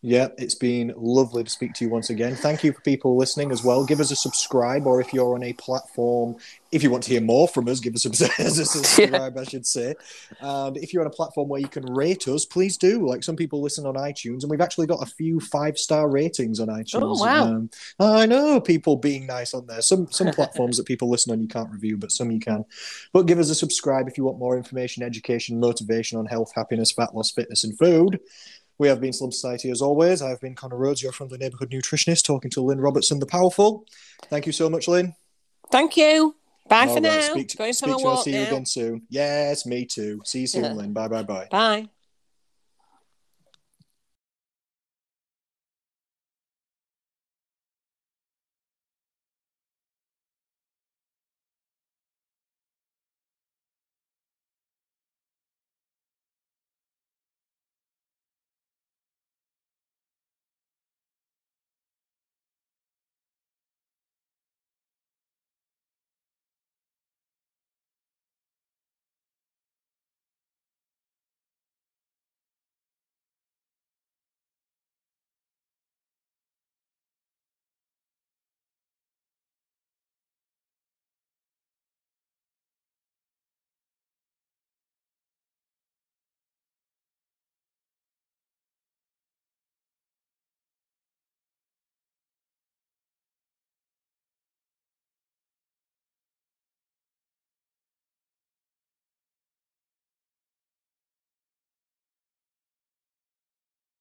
Yeah, it's been lovely to speak to you once again. Thank you for people listening as well. Give us a subscribe, or if you're on a platform, if you want to hear more from us, give us a, a subscribe, I should say. And if you're on a platform where you can rate us, please do. Like some people listen on iTunes, and we've actually got a few five star ratings on iTunes. Oh wow! Um, I know people being nice on there. Some some platforms that people listen on you can't review, but some you can. But give us a subscribe if you want more information, education, motivation on health, happiness, fat loss, fitness, and food. We have been Slim Society as always. I've been Connor Rhodes, your friendly neighbourhood nutritionist, talking to Lynn Robertson, the powerful. Thank you so much, Lynn. Thank you. Bye All for right, now. Speak, to, Going speak to you. I'll see now. you again soon. Yes, me too. See you soon, Yeah. Lynn. Bye, bye, bye. Bye.